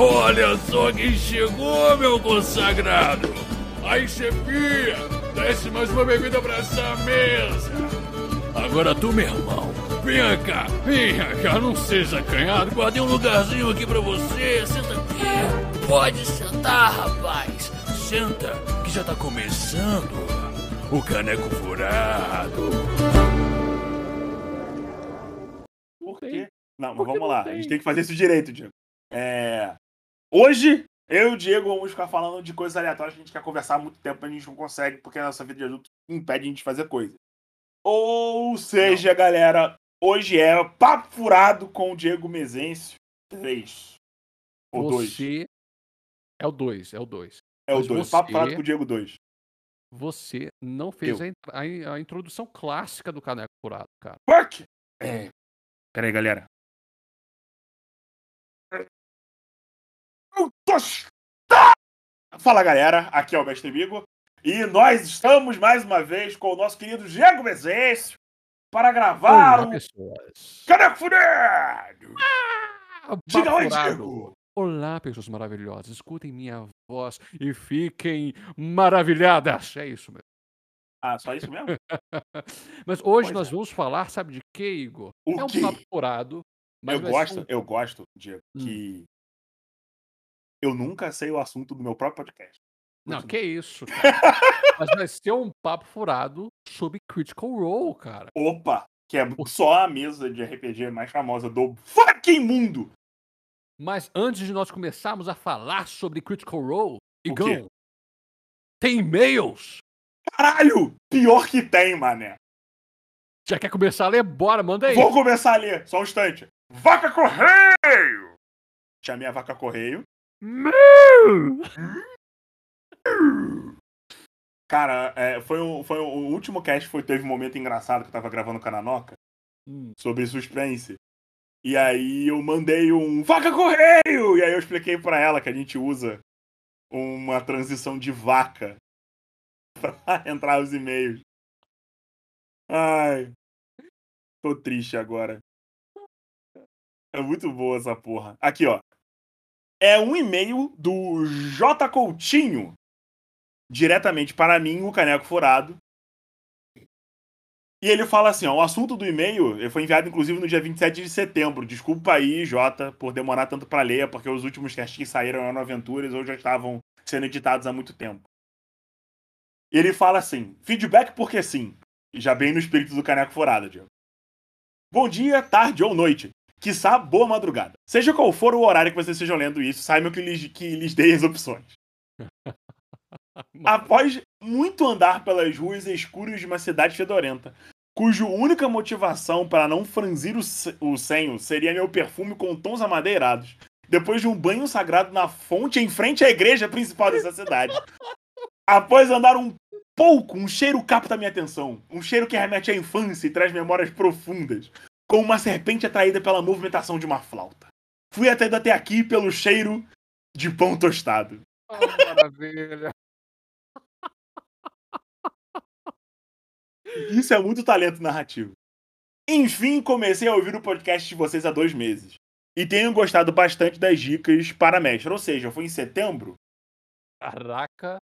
Olha só quem chegou, meu consagrado! Aí, chefia, desce mais uma bebida pra essa mesa! Agora tu, meu irmão, vem cá, vem cá, não seja acanhado, guardei um lugarzinho aqui pra você, senta aqui. Pode sentar, rapaz, senta, que já tá começando o Caneco Furado. Por quê? Não, mas vamos lá. A gente tem que fazer isso direito, Diego. É... Hoje, eu e o Diego vamos ficar falando de coisas aleatórias que a gente quer conversar há muito tempo, mas a gente não consegue, porque a nossa vida de adulto impede a gente de fazer coisa. Ou seja, galera, hoje é Papo Furado com o Diego Mezencio 3. Ou 2. Você é o 2, é o 2. É o mas 2. você- Papo Furado com o Diego 2. Você não fez Eu. a, a in- a introdução clássica do Caneco Furado, cara. Fuck! É. Pera aí, galera. Fala, galera. Aqui é o Mestre Bigo. E nós estamos mais uma vez com o nosso querido Diego Mezencio para gravar Olá, o pessoas. Caneco Furado. Ah, Diga oi. Diego. Olá, pessoas maravilhosas. Escutem minha voz e fiquem maravilhadas. É isso mesmo. Ah, só isso mesmo? Mas hoje Pois nós é. vamos falar, sabe de quê, Igor? O é um quê? papo furado. Mas eu gosto, um- eu gosto, Diego, Hum. que eu nunca sei o assunto do meu próprio podcast. Não, que isso, cara. Mas vai ser um papo furado sobre Critical Role, cara. Opa, que é só a mesa de RPG mais famosa do fucking mundo. Mas antes de nós começarmos a falar sobre Critical Role? Igão, tem e-mails? Caralho, pior que tem, mané. Já quer começar a ler? Bora, manda aí. Vou começar a ler, só um instante. Vaca Correio! Chamei a Vaca Correio. Cara, é, foi, um, foi um- o último cast foi, teve um momento engraçado que eu tava gravando com a Nanoca Hum. sobre suspense. E aí eu mandei um Vaca Correio! E aí eu expliquei pra ela que a gente usa uma transição de vaca pra entrar os e-mails. Ai. Tô triste agora. É muito boa essa porra. Aqui, ó. É um e-mail do J. Coutinho. Diretamente para mim, o Caneco Furado. E ele fala assim, ó, o assunto do e-mail foi enviado inclusive no dia 27 de setembro. Desculpa aí, Jota, por demorar tanto para ler, porque os últimos casts que saíram eram aventuras ou já estavam sendo editados há muito tempo. Ele fala assim: feedback porque sim. Já bem no espírito do Caneco Furado, Diego. Bom dia, tarde ou noite. Quiçá, boa madrugada. Seja qual for o horário que vocês estejam lendo isso, saibam que lhes, que lhes dei as opções. Após muito andar pelas ruas escuras de uma cidade fedorenta, cuja única motivação para não franzir o, o senho seria meu perfume com tons amadeirados, depois de um banho sagrado na fonte em frente à igreja principal dessa cidade. Após andar um pouco, um cheiro capta minha atenção. Um cheiro que remete à infância e traz memórias profundas, como uma serpente atraída pela movimentação de uma flauta. Fui até até aqui pelo cheiro de pão tostado. Ah, maravilha. Isso é muito talento narrativo. Enfim, comecei a ouvir o podcast de vocês há dois meses. E tenho gostado bastante das dicas para mestre. Ou seja, foi em setembro. Caraca.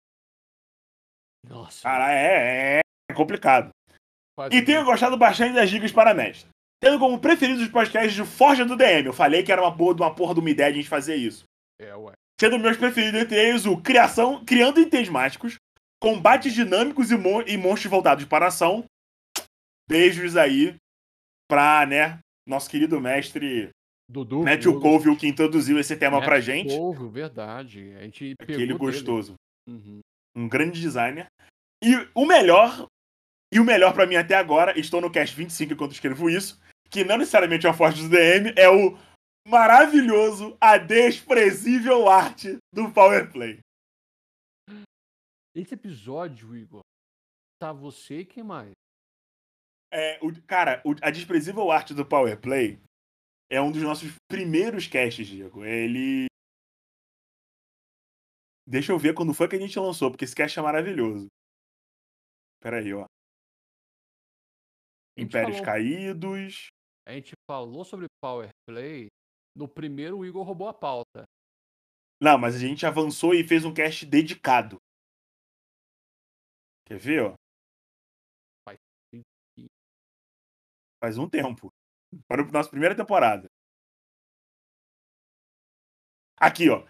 Nossa. Cara, é, é, é complicado. quase E tenho gostado bastante das dicas para mestre. Tendo como preferidos os podcasts de Forja do DM. Eu falei que era uma boa, uma porra de uma ideia de a gente fazer isso. É, ué. Sendo meus preferidos entre eles o Criação, Criando Itens Mágicos, Combates Dinâmicos e, mon e Monstros Voltados para a Ação. Beijos aí pra, né, nosso querido mestre Dudu. Matthew Colville que introduziu esse tema pra Matthew gente. Colville, verdade. A gente Aquele gostoso. Uhum. Um grande designer. E o melhor, e o melhor pra mim até agora, estou no cast 25 enquanto escrevo isso, que não necessariamente é uma forte do DM, é o maravilhoso, a desprezível arte do Power Play. Esse episódio, Igor, tá você e quem mais? É, o, cara, o- a desprezível arte do Power Play é um dos nossos primeiros casts, Diego. Ele. Deixa eu ver quando foi que a gente lançou, porque esse cast é maravilhoso. Pera aí, ó. Impérios falou- Caídos. A gente falou sobre Power Play. No primeiro, o Igor roubou a pauta. Não, mas a gente avançou e fez um cast dedicado. Quer ver, ó? Faz. Faz um tempo. Para a nossa primeira temporada. Aqui, ó.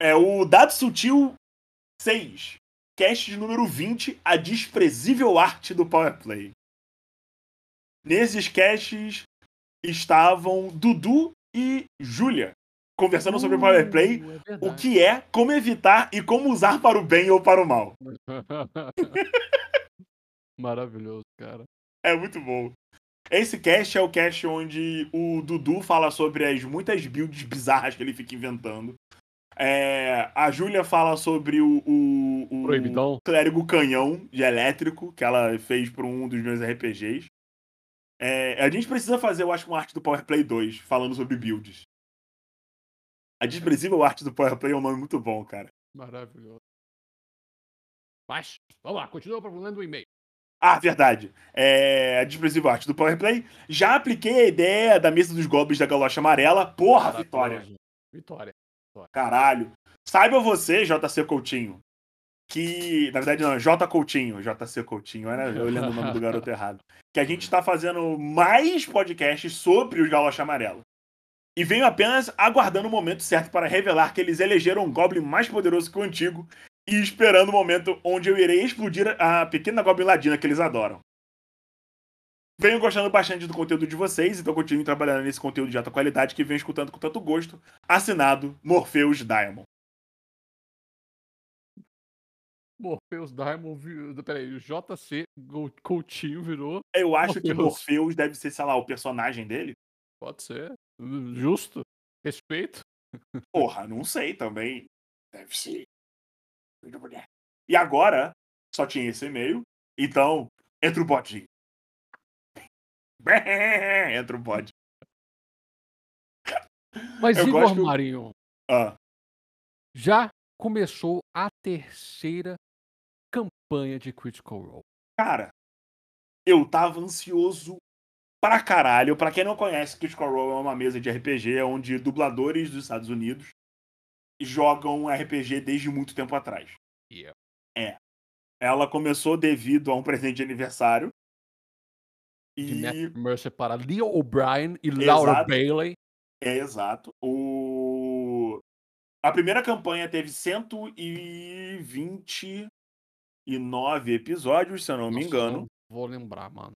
É o Dado Sutil 6. Cast de número 20, A Desprezível Arte do Powerplay. Nesses casts estavam Dudu e Júlia conversando sobre o Powerplay, Uh, é o que é, como evitar e como usar para o bem ou para o mal. Maravilhoso, cara. É muito bom. Esse cast é o cast onde o Dudu fala sobre as muitas builds bizarras que ele fica inventando. É, a Júlia fala sobre o, o, o Proibidão. clérigo canhão de elétrico que ela fez para um dos meus RPGs. É, a gente precisa fazer, eu acho, uma arte do Powerplay 2 falando sobre builds. A desprezível arte do Powerplay é um nome muito bom, cara. Maravilhoso. Mas, vamos lá, continua lendo o e-mail. Ah, verdade. É, a desprezível arte do Powerplay. Já apliquei a ideia da mesa dos goblins da galocha amarela. Porra, Vitória. Vitória. Caralho. Saiba você, JC Coutinho, que. Na verdade, não, J Coutinho. JC Coutinho, era eu o nome do garoto errado. Que a gente tá fazendo mais podcasts sobre os Galocha Amarelo. E venho apenas aguardando o momento certo para revelar que eles elegeram um Goblin mais poderoso que o antigo e esperando o momento onde eu irei explodir a pequena Goblin Ladina que eles adoram. Venho gostando bastante do conteúdo de vocês, então continuem trabalhando nesse conteúdo de alta qualidade que venho escutando com tanto gosto. Assinado Morpheus Diamond. Morpheus Diamond virou. Peraí, o JC Coutinho virou. Eu acho que Morpheus. Morpheus deve ser, sei lá, o personagem dele. Pode ser. Justo. Respeito. Porra, não sei também. Deve ser. E agora, só tinha esse e-mail. Então, entra o bodinho. Entra o bode. Mas Eu Igor gosto- Marinho, Ah, já começou a terceira campanha de Critical Role. cara, eu tava ansioso pra caralho. Pra quem não conhece, Critical Role é uma mesa de RPG onde dubladores dos Estados Unidos jogam RPG desde muito tempo atrás. Yeah. Ela começou devido a um presente de aniversário. De E Matt Mercer para Leo O'Brien e Laura Exato. Bailey. é exato. O a primeira campanha teve 129 episódios, se eu não me Nossa, engano. não vou lembrar, mano.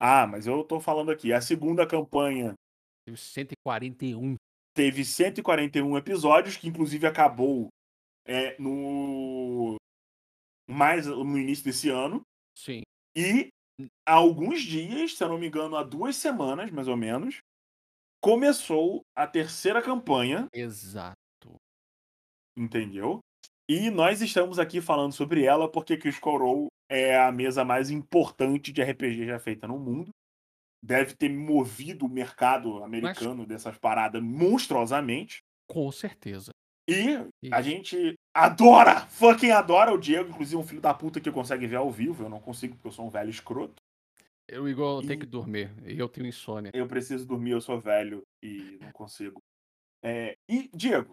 Ah, mas eu tô falando aqui. A segunda campanha Teve 141. teve 141 episódios, que inclusive acabou é, no mais no início desse ano. Sim. E há alguns dias, se eu não me engano, há duas semanas, mais ou menos, começou a terceira campanha, Exato. entendeu? E nós estamos aqui falando sobre ela porque Critical Role é a mesa mais importante de RPG já feita no mundo. Deve ter movido o mercado americano dessas paradas monstruosamente. Com certeza. E a gente adora, fucking adora o Diego, inclusive um filho da puta que consegue ver ao vivo. Eu não consigo porque eu sou um velho escroto. Eu, tenho E- que dormir. E eu tenho insônia. Eu preciso dormir, eu sou velho e não consigo. É, e, Diego,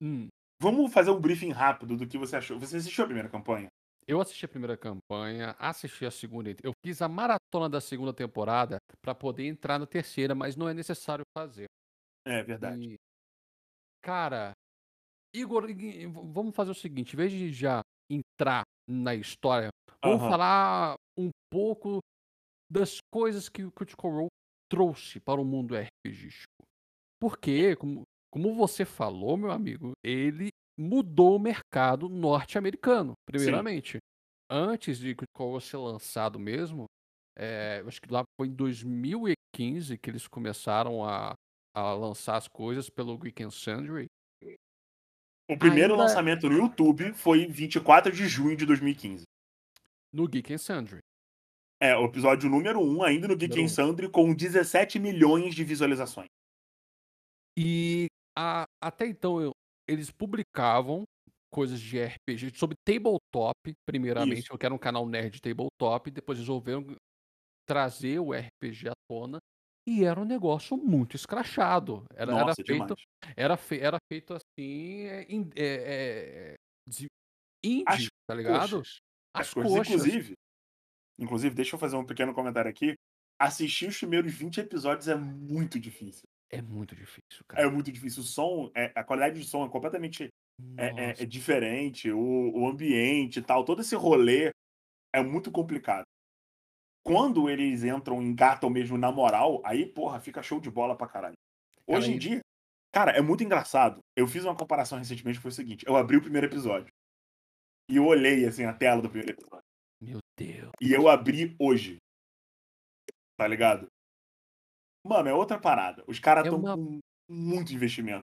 Hum, vamos fazer um briefing rápido do que você achou. Você assistiu a primeira campanha? eu assisti a primeira campanha, assisti a segunda. Eu fiz a maratona da segunda temporada pra poder entrar na terceira, mas não é necessário fazer. É verdade. E, cara, Igor, vamos fazer o seguinte: em vez de já entrar na história, vamos Aham. falar um pouco das coisas que o Critical Role trouxe para o mundo RPGístico. Porque, como, como você falou, meu amigo, ele mudou o mercado norte-americano, primeiramente. Antes de Critical ser lançado mesmo, é, acho que lá foi em 2015 que eles começaram a, a lançar as coisas pelo Weekend Sundry. O primeiro Ainda- lançamento no YouTube foi em 24 de junho de 2015. No Geek and Sundry. É, o episódio número 1, ainda no Geek Número and um. Sundry, com 17 milhões de visualizações. E a- até então eu- eles publicavam coisas de RPG sobre tabletop, primeiramente, Isso. eu quero um canal nerd de tabletop, depois resolveram trazer o RPG à tona E era um negócio muito escrachado. Era, era Nossa, feito, demais. era, fe, era feito assim, é, é, é, de As indie, tá ligado? coxas. As As coxas. coxas. Inclusive, inclusive, deixa eu fazer um pequeno comentário aqui. Assistir os primeiros 20 episódios é muito difícil. É muito difícil, É cara. muito difícil. O som, é, a qualidade de som é completamente é, é- é diferente. O, o ambiente e tal, todo esse rolê é muito complicado. Quando eles entram, engatam mesmo na moral, aí, porra, fica show de bola pra caralho. Cara, Hoje em dia, cara, é muito engraçado. Eu fiz uma comparação recentemente que foi o seguinte: eu abri o primeiro episódio e eu olhei assim a tela do primeiro episódio. Meu Deus. E eu abri hoje. Tá ligado? Mano, é outra parada. Os caras É estão uma- com muito investimento.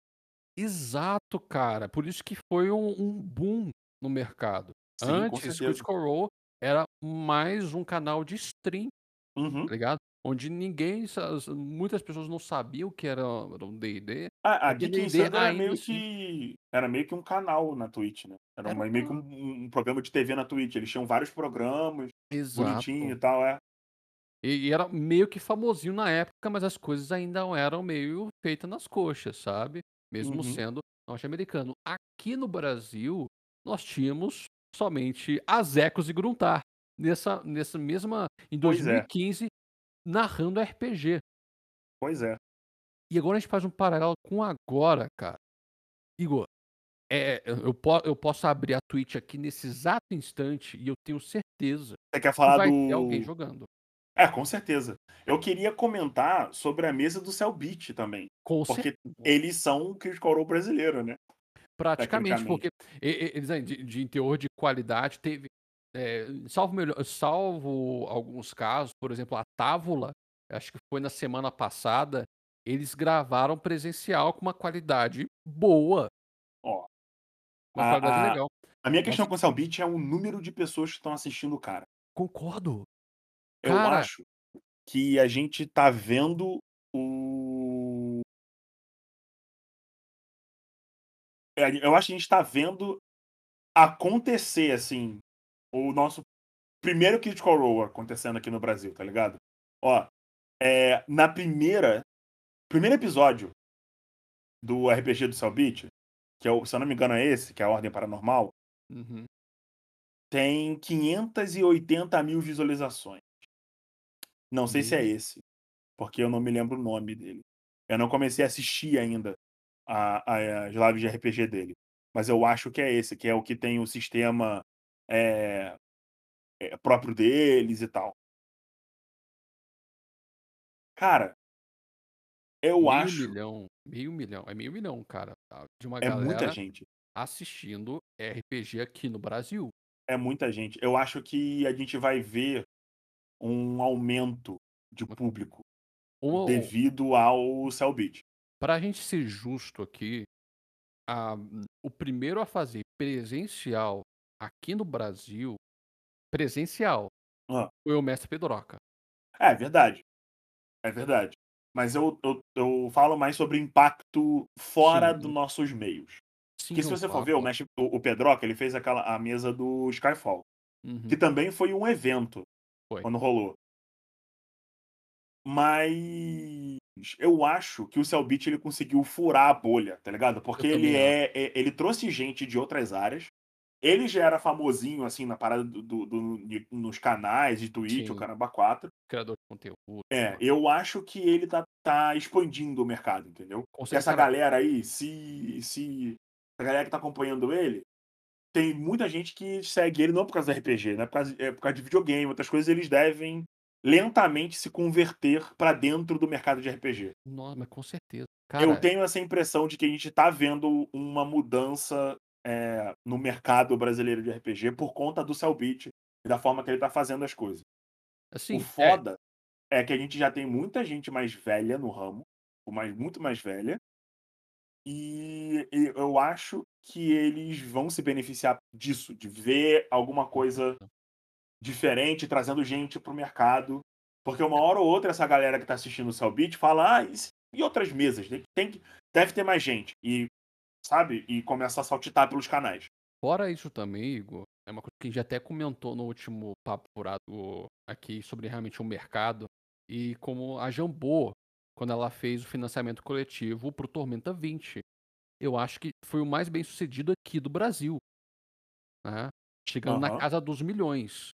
Exato, cara. Por isso que foi um, um boom no mercado. Sim, Antes. Critical Role era mais um canal de stream, Uhum. tá ligado? Onde ninguém, muitas pessoas não sabiam o que era um D&D. A, a Geek Insano era meio assim- que. Era meio que um canal na Twitch, né? Era, Era uma- meio que um, um programa de TV na Twitch. Eles tinham vários programas, Exato. bonitinho e tal, é. E, e era meio que famosinho na época, mas as coisas ainda eram meio feitas nas coxas, sabe? Mesmo Uhum. sendo norte-americano. Aqui no Brasil, nós tínhamos somente Azecos e Gruntar. Nessa, nessa mesma. Em Pois é. 2015, narrando RPG. Pois é. E agora a gente faz um paralelo com agora, cara. Igor, é, eu, po- eu posso abrir a Twitch aqui nesse exato instante e eu tenho certeza Você quer que falar vai do. ter alguém jogando. É, com certeza. Eu queria comentar sobre a mesa do Cellbit também. Com Porque certeza. eles são o Critical Role brasileiro, né? Praticamente, porque eles né, de, de teor de qualidade teve, é, salvo, melhor, salvo alguns casos, por exemplo, a Távola, acho que foi na semana passada, eles gravaram presencial com uma qualidade boa, Ó. uma A- qualidade a- legal. A minha questão Nossa. com o Cellbit é o número de pessoas que estão assistindo o cara. Concordo. Eu Cara- acho que a gente tá vendo o. É, Eu acho que a gente tá vendo acontecer, assim, o nosso primeiro Critical Role acontecendo aqui no Brasil, tá ligado? Ó, é, na primeira. Primeiro episódio do RPG do Cellbit, que é o, se eu não me engano é esse, que é a Ordem Paranormal, Uhum. tem 580 mil visualizações. Não sei se é Meu. esse, porque eu não me lembro o nome dele. Eu não comecei a assistir ainda a- a- as lives de RPG dele. Mas eu acho que é esse, que é o que tem o sistema é, é, próprio deles e tal. Cara, eu meio acho. milhão, meio milhão, é meio milhão, cara, tá? de uma É muita galera gente. assistindo RPG aqui no Brasil. É muita gente. Eu acho que a gente vai ver um aumento de público devido ao Cellbit. Pra gente ser justo aqui, a- o primeiro a fazer presencial aqui no Brasil, presencial, Ah. foi o Mestre Pedroca. É verdade. É verdade. Mas eu, eu, eu falo mais sobre impacto fora Sim. dos nossos meios. Sim, Porque se você for ver, o. Mestre, o, o Pedroca, ele fez aquela, a mesa do Skyfall. Uhum. Que também foi um evento Foi. quando rolou. Mas eu acho que o Cellbit ele conseguiu furar a bolha, tá ligado? Porque ele é, é- ele trouxe gente de outras áreas. Ele já era famosinho assim na parada do, do- do- nos canais de Twitch, Sim. o Caramba 4. Criador de conteúdo. É, eu acho que ele tá, tá expandindo o mercado, entendeu? Essa galera aí, se, se a galera que tá acompanhando ele, tem muita gente que segue ele não por causa do RPG, né? Por causa, é por causa de videogame, outras coisas, eles devem lentamente se converter pra dentro do mercado de RPG. Nossa, mas com certeza. Eu Cara, tenho essa impressão de que a gente tá vendo uma mudança é, no mercado brasileiro de RPG por conta do Cellbit e da forma que ele tá fazendo as coisas. assim, O é, foda é. que a gente já tem muita gente mais velha no ramo, mais, muito mais velha, e, e eu acho que eles vão se beneficiar disso, de ver alguma coisa diferente, trazendo gente pro mercado. Porque uma hora ou outra essa galera que tá assistindo o Cellbit fala, ah, e, outras mesas? Tem, tem que- deve ter mais gente. E, sabe? E começa a saltitar pelos canais. Fora isso também, Igor, é uma coisa que a gente até comentou no último papo furado aqui sobre realmente o mercado. E como a Jambô quando ela fez o financiamento coletivo pro Tormenta 20. Eu acho que foi o mais bem sucedido aqui do Brasil. Né? Chegando na Aham. casa dos milhões.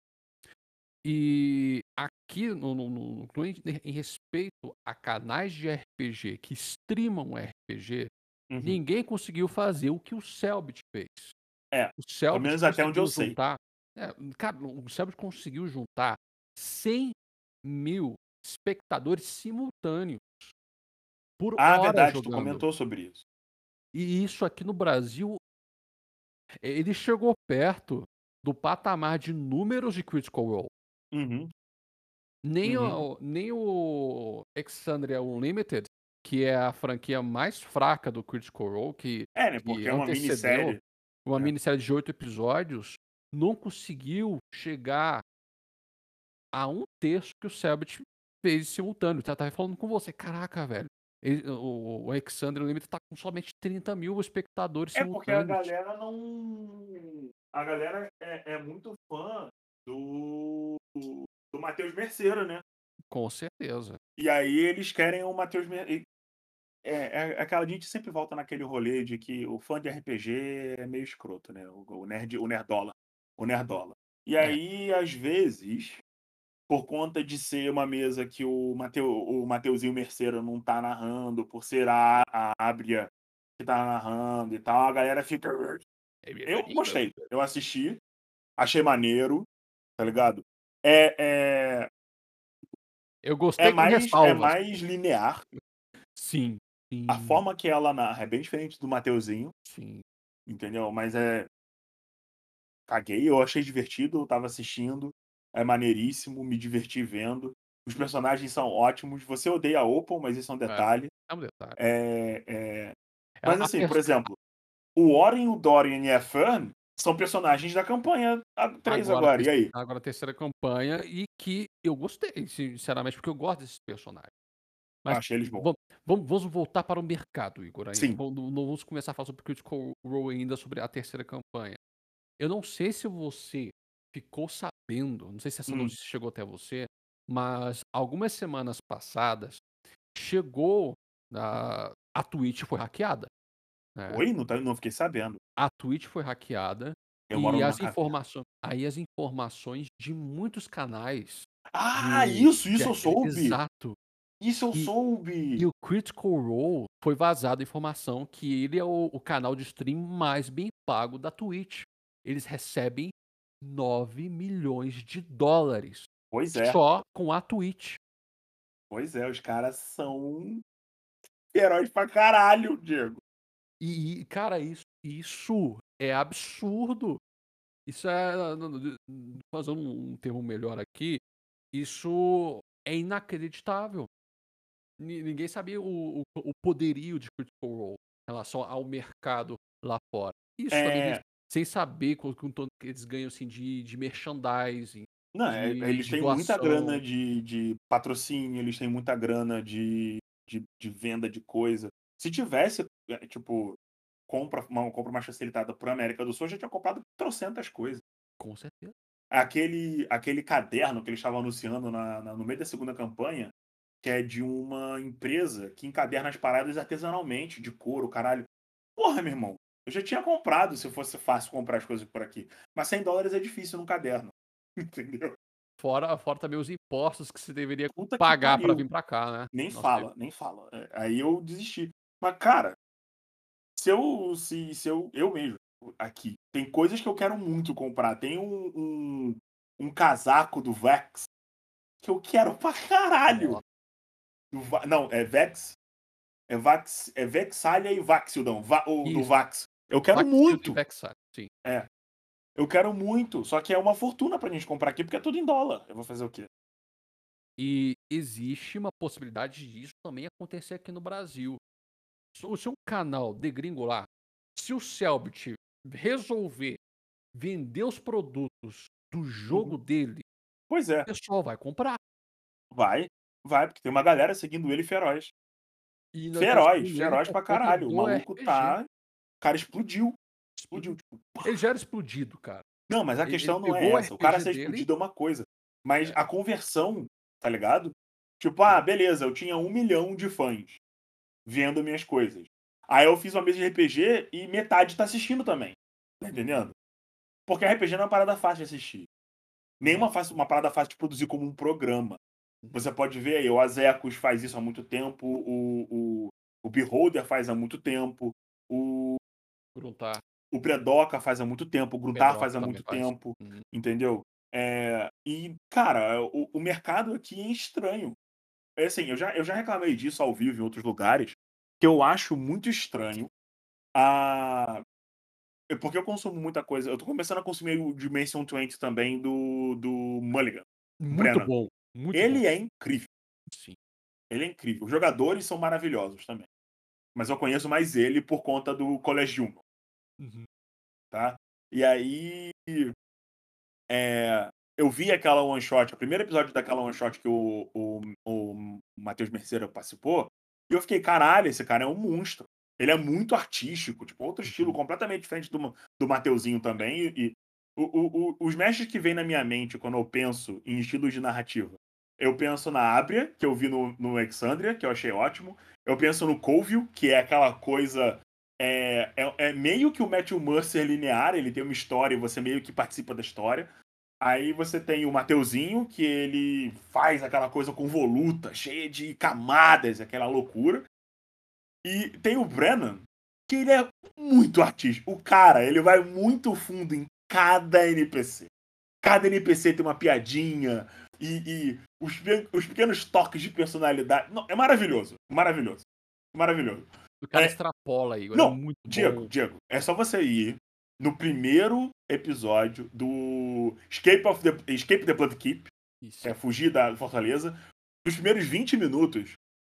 E aqui, no, no, no- no- em respeito a canais de RPG que streamam RPG, Uhum. ninguém conseguiu fazer o que o Selbit fez. É, O Selbit menos até onde eu conseguiu sei. juntar. é, cara, o Selbit conseguiu juntar 100 mil espectadores simultâneos por Ah, hora verdade, tu jogando. comentou sobre isso. E isso aqui no Brasil, ele chegou perto do patamar de números de Critical Role. Uhum. Nem, Uhum. o, nem o Exandria Unlimited, que é a franquia mais fraca do Critical Role, que, É, né? que Porque é uma minissérie. uma É. minissérie de oito episódios, não conseguiu chegar a um terço que o Selbit fez simultâneo. Eu tava falando com você, caraca, velho. ele- o, o Alexander Unlimited tá com somente 30 mil espectadores É porque a galera não. A galera é, é muito fã do. do Matheus Merceiro, né? Com certeza. E aí eles querem o Matheus Merceiro. É, é aquela a gente sempre volta naquele rolê de que o fã de RPG é meio escroto, né? O, o nerd, o nerdola, o nerdola. E É. aí às vezes, por conta de ser uma mesa que o Mateu, o Mateuzinho Merceiro não tá narrando, por ser a, a Ábria que tá narrando e tal, a galera fica Eu gostei. Eu assisti, achei maneiro, tá ligado? É, é, Eu gostei é, mais, é ressalvas. mais linear. Sim. Sim. A forma que ela narra é bem diferente do Mateuzinho, Sim. entendeu? Mas é. Caguei, eu achei divertido, eu tava assistindo. É maneiríssimo, me diverti vendo. Os personagens são ótimos. Você odeia a Opal, mas isso é um detalhe. É um detalhe. É, é... É Mas assim, por exemplo, o Oren, o Dorian e a Fern são personagens da campanha 3 agora. E aí? Agora a terceira campanha e que eu gostei, sinceramente, porque eu gosto desses personagens. Mas Achei eles bons. Vamos, vamos, voltar para o mercado, Igor. Sim. Vamos, não vamos começar a falar sobre Critical Role ainda, sobre a terceira campanha. Eu não sei se você ficou sabendo, não sei se essa Hum. notícia chegou até você, mas algumas semanas passadas chegou a, a Twitch foi hackeada. né? Oi? Não, tá, não fiquei sabendo. A Twitch foi hackeada Eu e as informações, aí as informações de muitos canais Ah, de- isso, de isso eu soube. Exato. Isso eu E- soube. E o Critical Role foi vazada a informação que ele é o, o canal de stream mais bem pago da Twitch. Eles recebem 9 milhões de dólares Pois é, só com a Twitch. pois é, os caras são heróis pra caralho, Diego. E, cara, isso, isso é absurdo. Isso é. Fazendo um termo melhor aqui, isso é inacreditável. Ni- Ninguém sabia o, o, o poderio de Critical Role em relação ao mercado lá fora. Isso também É. eles- sem saber que eles ganham assim, de, de merchandising. Não, é- de- eles têm muita grana de, de patrocínio, eles têm muita grana de, de, de venda de coisa. Se tivesse, é, tipo, compra uma compra mais facilitada por América do Sul, já tinha comprado trocentas coisas. Com certeza. Aquele, aquele caderno que eles estavam anunciando na, na- no meio da segunda campanha, que é de uma empresa que encaderna as paradas artesanalmente, de couro, caralho. Porra, meu irmão, eu já tinha comprado se fosse fácil comprar as coisas por aqui. Mas 100 dólares é difícil num caderno. Entendeu? Fora, fora também os impostos que você deveria Puta pagar para vir para cá, né? Nem Nossa, fala, nem fala. É, Aí eu desisti. Mas, cara, se eu, se, se eu, eu mesmo, aqui, tem coisas que eu quero muito comprar. Tem um, um, um casaco do Vex que eu quero pra caralho. Não, é Vex. É Vax, é Vexalia e Vaxildão. Va, o, do. Vax. Eu quero Silk muito. Sim. Eu quero muito. Só que é uma fortuna pra gente comprar aqui, porque é tudo em dólar. Eu vou fazer o quê? E existe uma possibilidade disso também acontecer aqui no Brasil. Se o seu canal degringolar, se o Selbit resolver vender os produtos do jogo dele, Pois é. o pessoal vai comprar. Vai. Vai, porque tem uma galera seguindo ele feroz. E Feroz, feroz pra caralho. O maluco RPG. tá. O cara explodiu. Explodiu. Tipo, Ele já era explodido, cara. Não, mas a Ele- questão ele não é essa. O cara ser dele- explodido é uma coisa. Mas É. a conversão, tá ligado? Tipo, ah, beleza, eu tinha um milhão de fãs vendo minhas coisas. Aí eu fiz uma mesa de RPG e metade tá assistindo também. Tá entendendo? Porque RPG não é uma parada fácil de assistir. Nenhuma fácil, uma parada fácil de produzir como um programa. Você pode ver aí, o Azecos faz isso há muito tempo, o, o, o Beholder faz há muito tempo, o. Gruntar. O Predoca faz há muito tempo, o Gruntar faz há muito faz. tempo, Uhum. entendeu? É, e, cara, o, o mercado aqui é estranho. É assim, eu já, eu já reclamei disso ao vivo em outros lugares, que eu acho muito estranho a. é Porque eu consumo muita coisa. Eu tô começando a consumir o Dimension 20 também do, do Mulligan. Muito Brennan. bom. Muito Ele bom. é incrível. Sim. Ele é incrível. Os jogadores são maravilhosos também. Mas eu conheço mais ele por conta do Collegium, Uhum. tá? E aí. é, eu vi aquela one shot, o primeiro episódio daquela one shot que o, o, o Matheus Merceiro participou, e eu fiquei, caralho, esse cara é um monstro. Ele é muito artístico, tipo, outro estilo Uhum. completamente diferente do, do Mateuzinho também. E, e o, o, os mestres que vêm na minha mente quando eu penso em estilos de narrativa, eu penso na Abria, que eu vi no, no Exandria, que eu achei ótimo. Eu penso no Colville, que é aquela coisa. É, é, é meio que o Matthew Mercer linear, ele tem uma história e você meio que participa da história. Aí você tem o Mateuzinho, que ele faz aquela coisa convoluta, cheia de camadas, aquela loucura. E tem o Brennan, que ele é muito artístico. O cara, ele vai muito fundo em cada NPC. Cada NPC tem uma piadinha e, e os, os pequenos toques de personalidade. Não, é maravilhoso. Maravilhoso. Maravilhoso. O cara É. extrapola, Igor. Não, é muito Diego, bom. Diego, é só você ir no primeiro episódio do Escape, of the, Escape the Blood Keep, Isso. é fugir da fortaleza. Nos primeiros 20 minutos,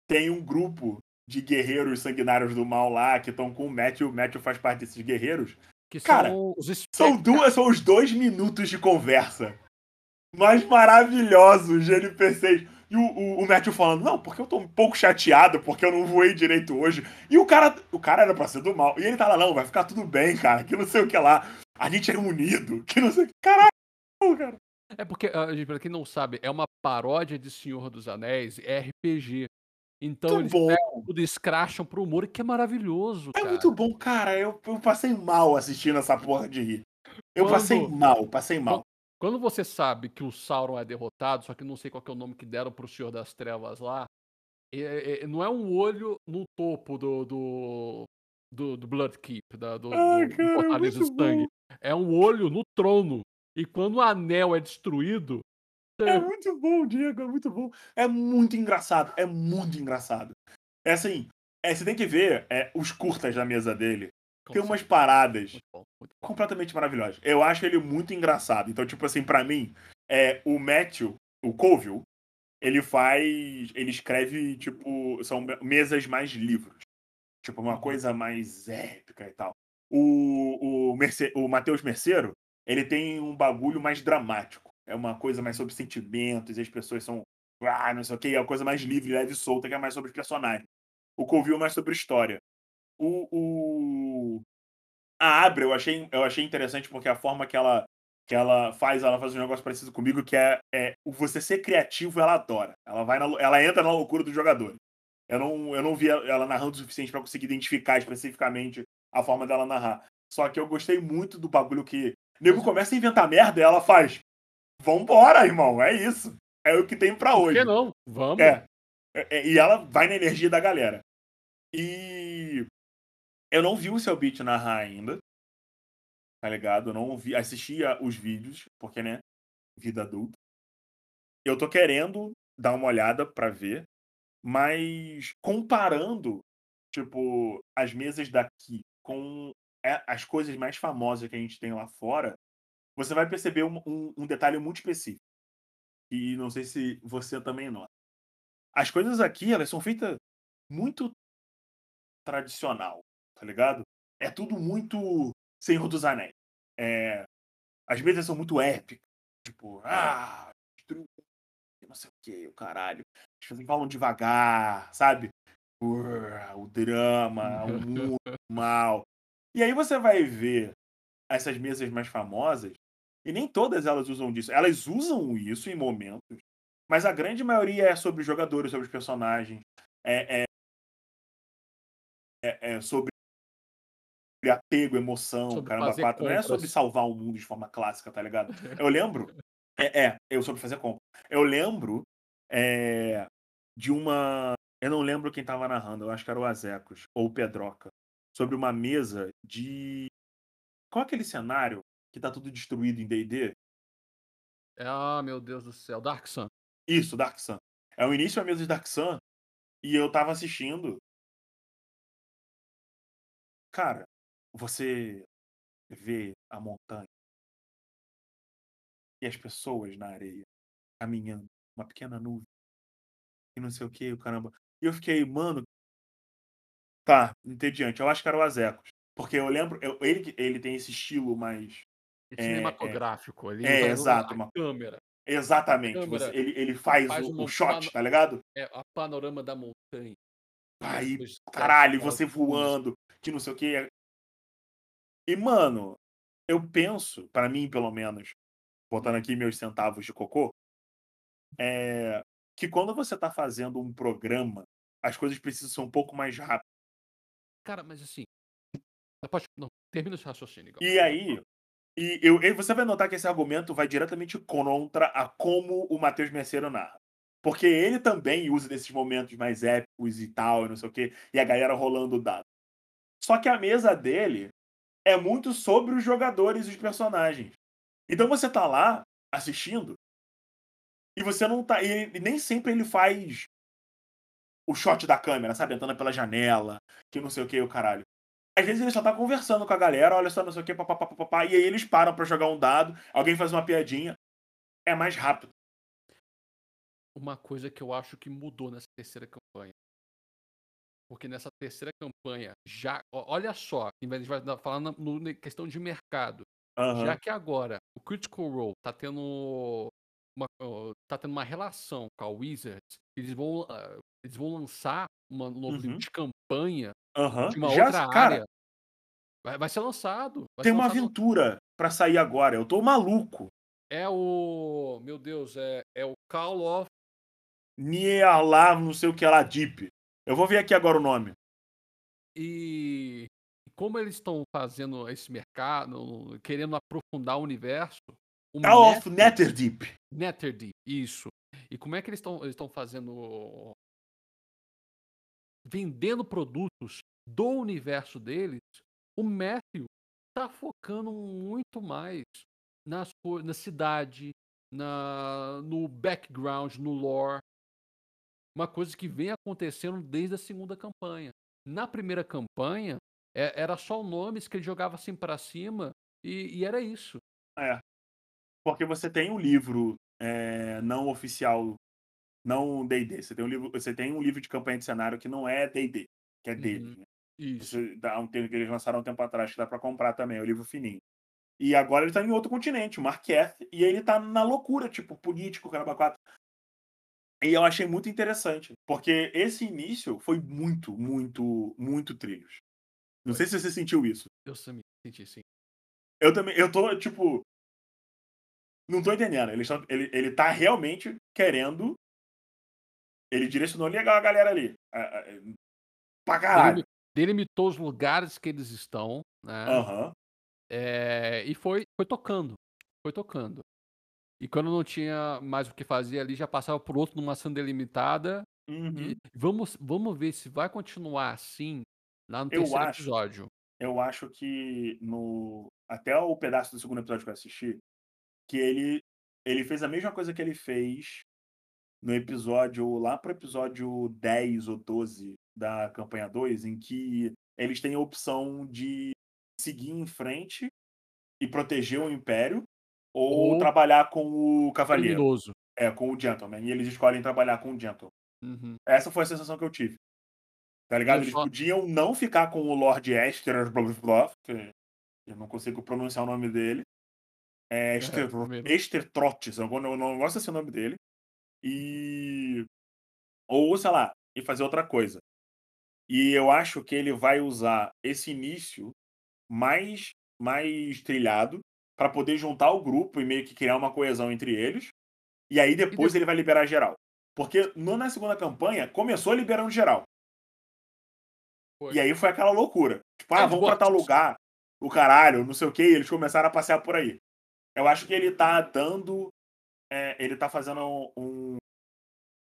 tem um grupo de guerreiros sanguinários do mal lá que estão com o Matthew. O Matthew faz parte desses guerreiros. Que Cara, são os São Spectre. duas, são os dois minutos de conversa. Mais maravilhosos de NPCs. E o, o, o Matthew falando, não, porque eu tô um pouco chateado, porque eu não voei direito hoje. E o cara, o cara era pra ser do mal. E ele tá lá, não, vai ficar tudo bem, cara, que não sei o que lá. A gente é unido, que não sei o que. Caralho, cara. É porque, ah, gente, pra quem não sabe, é uma paródia de Senhor dos Anéis, RPG. Então Muito eles bom. pegam tudo escracham pro humor, que é maravilhoso, É cara. muito bom, cara. Eu, eu passei mal assistindo essa porra de rir. Eu Quando- passei mal, passei mal. Quando você sabe que o Sauron é derrotado, só que não sei qual que é o nome que deram pro Senhor das Trevas lá, é- é- não é um olho no topo do, do, do, do Blood Keep, da, do, Ah, do- do cara, Fortaleza de Sangue. É um olho no trono. E quando o anel é destruído, É muito bom, Diego, é muito bom. É muito engraçado, é muito engraçado. É assim, é, você tem que ver é, os curtas da mesa dele. Tem umas paradas Muito bom, muito bom. completamente maravilhosas. Eu acho ele muito engraçado. Então, tipo assim, pra mim, é, o Matthew, o Colville, ele faz. Ele escreve, tipo, são me- mesas mais livros. Tipo, uma Uhum. coisa mais épica e tal. O, o, Merce, o Matheus Merceiro, ele tem um bagulho mais dramático. É uma coisa mais sobre sentimentos, e as pessoas são. Ah, não sei o que, é uma coisa mais livre, leve e solta, que é mais sobre os personagens. O Colville é mais sobre história. O, o... A Abra eu achei, eu achei interessante porque a forma que ela, que ela faz, ela faz um negócio parecido comigo, que é, é você ser criativo, ela adora. Ela, vai na, ela entra na loucura do jogador. Eu não, eu não vi ela narrando o suficiente pra conseguir identificar especificamente a forma dela narrar. Só que eu gostei muito do bagulho que. O nego começa a inventar merda e ela faz. Vambora, irmão, é isso. É o que tem pra Por hoje. que não? Vamos. É. É, é, E ela vai na energia da galera. E eu não vi o seu beat narrar ainda. Tá ligado? Eu não vi, assistia os vídeos, porque, né? Vida adulta. Eu tô querendo dar uma olhada pra ver, mas comparando, tipo, as mesas daqui com as coisas mais famosas que a gente tem lá fora, você vai perceber um, um- um detalhe muito específico. E não sei se você também nota. As coisas aqui, elas são feitas muito tradicional, tá ligado? É tudo muito Senhor dos Anéis. É, as mesas são muito épicas. Tipo, ah, destruir, não sei o que, o caralho. As pessoas falam devagar, sabe? O drama, o mundo, mal. E aí você vai ver essas mesas mais famosas, e nem todas elas usam disso. Elas usam isso em momentos, Mas a grande maioria é sobre os jogadores, sobre os personagens. É, é, é, é sobre apego, emoção, Sobre caramba, quatro. Não é sobre salvar o mundo de forma clássica, tá ligado? Eu lembro. É, é eu sobre fazer compra. Eu lembro é, de uma. Eu não lembro quem tava narrando, eu acho que era o Azecos, ou o Pedroca. Sobre uma mesa de. Qual é aquele cenário que tá tudo destruído em DD? Ah, meu Deus do céu. Dark Sun. Isso, Dark Sun. É o início da mesa de Dark Sun. E eu tava assistindo. Cara, você vê a montanha e as pessoas na areia caminhando, uma pequena nuvem e não sei o que, o caramba. E eu fiquei, mano, tá, entediante. Eu acho que era o Azecos. Porque eu lembro, eu- ele, ele tem esse estilo mais. É É, cinematográfico ali. é, usa- exato, A uma- câmera. Exatamente. câmera você- ele, ele faz, faz o, uma- o shot, uma- tá ligado? É a panorama da montanha. Aí, caralho, você voando, que não sei o que. E, mano, eu penso, pra mim, pelo menos, botando aqui meus centavos de cocô, é que quando você tá fazendo um programa, as coisas precisam ser um pouco mais rápidas. Cara, mas assim. Pode, não, termina esse raciocínio. Igor. E aí, e eu, e você vai notar que esse argumento vai diretamente contra a como o Matheus Merceiro narra. Porque ele também usa desses momentos mais épicos e tal, e não sei o quê, e a galera rolando o dado. Só que a mesa dele é muito sobre os jogadores e os personagens. Então você tá lá assistindo e você não tá. E nem sempre ele faz o shot da câmera, sabe? Entrando pela janela, que não sei o que, o caralho. Às vezes ele só tá conversando com a galera, olha só, não sei o que, papapá, papapá, e aí eles param pra jogar um dado, alguém faz uma piadinha. É mais rápido. Uma coisa que eu acho que mudou nessa terceira campanha. Porque nessa terceira campanha, já. Olha só, em vez de vai falar na na questão de mercado. Aham. Já que agora o Critical Role tá tendo uma, tá tendo uma relação com a Wizards, eles vão, ah, eles vão lançar uma- um novo livro Uhum. de campanha Aham. de uma Já, outra cara, área. Vai, vai ser lançado. vai tem ser uma lançado- aventura pra sair agora. Eu tô maluco. É o. Meu Deus, é, é o Call of. Nier lá, não sei o que lá, Deep. Eu vou ver aqui agora o nome. E como eles estão fazendo esse mercado, querendo aprofundar o universo. O Call of Net- Netherdeep. Netherdeep, isso. E como é que eles estão eles fazendo vendendo produtos do universo deles? O Matthew tá focando muito mais nas na cidade, na no background, no lore. Uma coisa que vem acontecendo desde a segunda campanha. Na primeira campanha, é- era só nomes que ele jogava assim pra cima e, e era isso. É. Porque você tem um livro é, não oficial, não D&D. Você tem um livro, você tem um livro de campanha de cenário que não é D&D, que é Uhum. deles. Né? Isso. Isso dá um tempo que eles lançaram um tempo atrás que dá pra comprar também, é o livro fininho. E agora ele tá em outro continente, o Marqueth, e ele tá na loucura, tipo, político, caramba, quatro. E eu achei muito interessante, porque esse início foi muito, muito, muito trilhos. Não sei se você sentiu isso. Eu sami- senti sim. Eu também, eu tô, tipo. Não tô entendendo. Ele, ele, ele tá realmente querendo. Ele direcionou legal a galera ali. É, é, Pra caralho. Delimi- delimitou os lugares que eles estão, né? Aham. É, e foi, foi tocando. Foi tocando. E quando não tinha mais o que fazer ali, já passava por outro numa ação delimitada. Uhum. Vamos, vamos ver se vai continuar assim lá no Eu terceiro acho. episódio. Eu acho que no. Até o pedaço do segundo episódio que eu assisti, que ele. Ele fez a mesma coisa que ele fez no episódio. Lá pro episódio 10 ou 12 da campanha 2, em que eles têm a opção de seguir em frente e proteger o Império, ou, Ou- trabalhar com o Cavaleiro. Criminoso. É, com o Gentleman. E eles escolhem trabalhar com o Gentleman. Uhum. Essa foi a sensação que eu tive. Tá ligado? Eu Eles só- podiam não ficar com o Lord Esther, blá, blá, blá, que eu não consigo pronunciar o nome dele. É Esther, não. Esther Trottes, eu não, eu não gosto desse nome dele. E. Ou, sei lá, e fazer outra coisa. E eu acho que ele vai usar esse início mais, mais trilhado para poder juntar o grupo e meio que criar uma coesão entre eles. E aí depois ele vai liberar geral. Porque no, na segunda campanha começou liberando geral. Foi. E aí foi aquela loucura. Tipo, ah, vamos pra tal lugar, o caralho, não sei o que, e eles começaram a passear por aí. Eu acho que ele tá dando. é, ele tá fazendo um-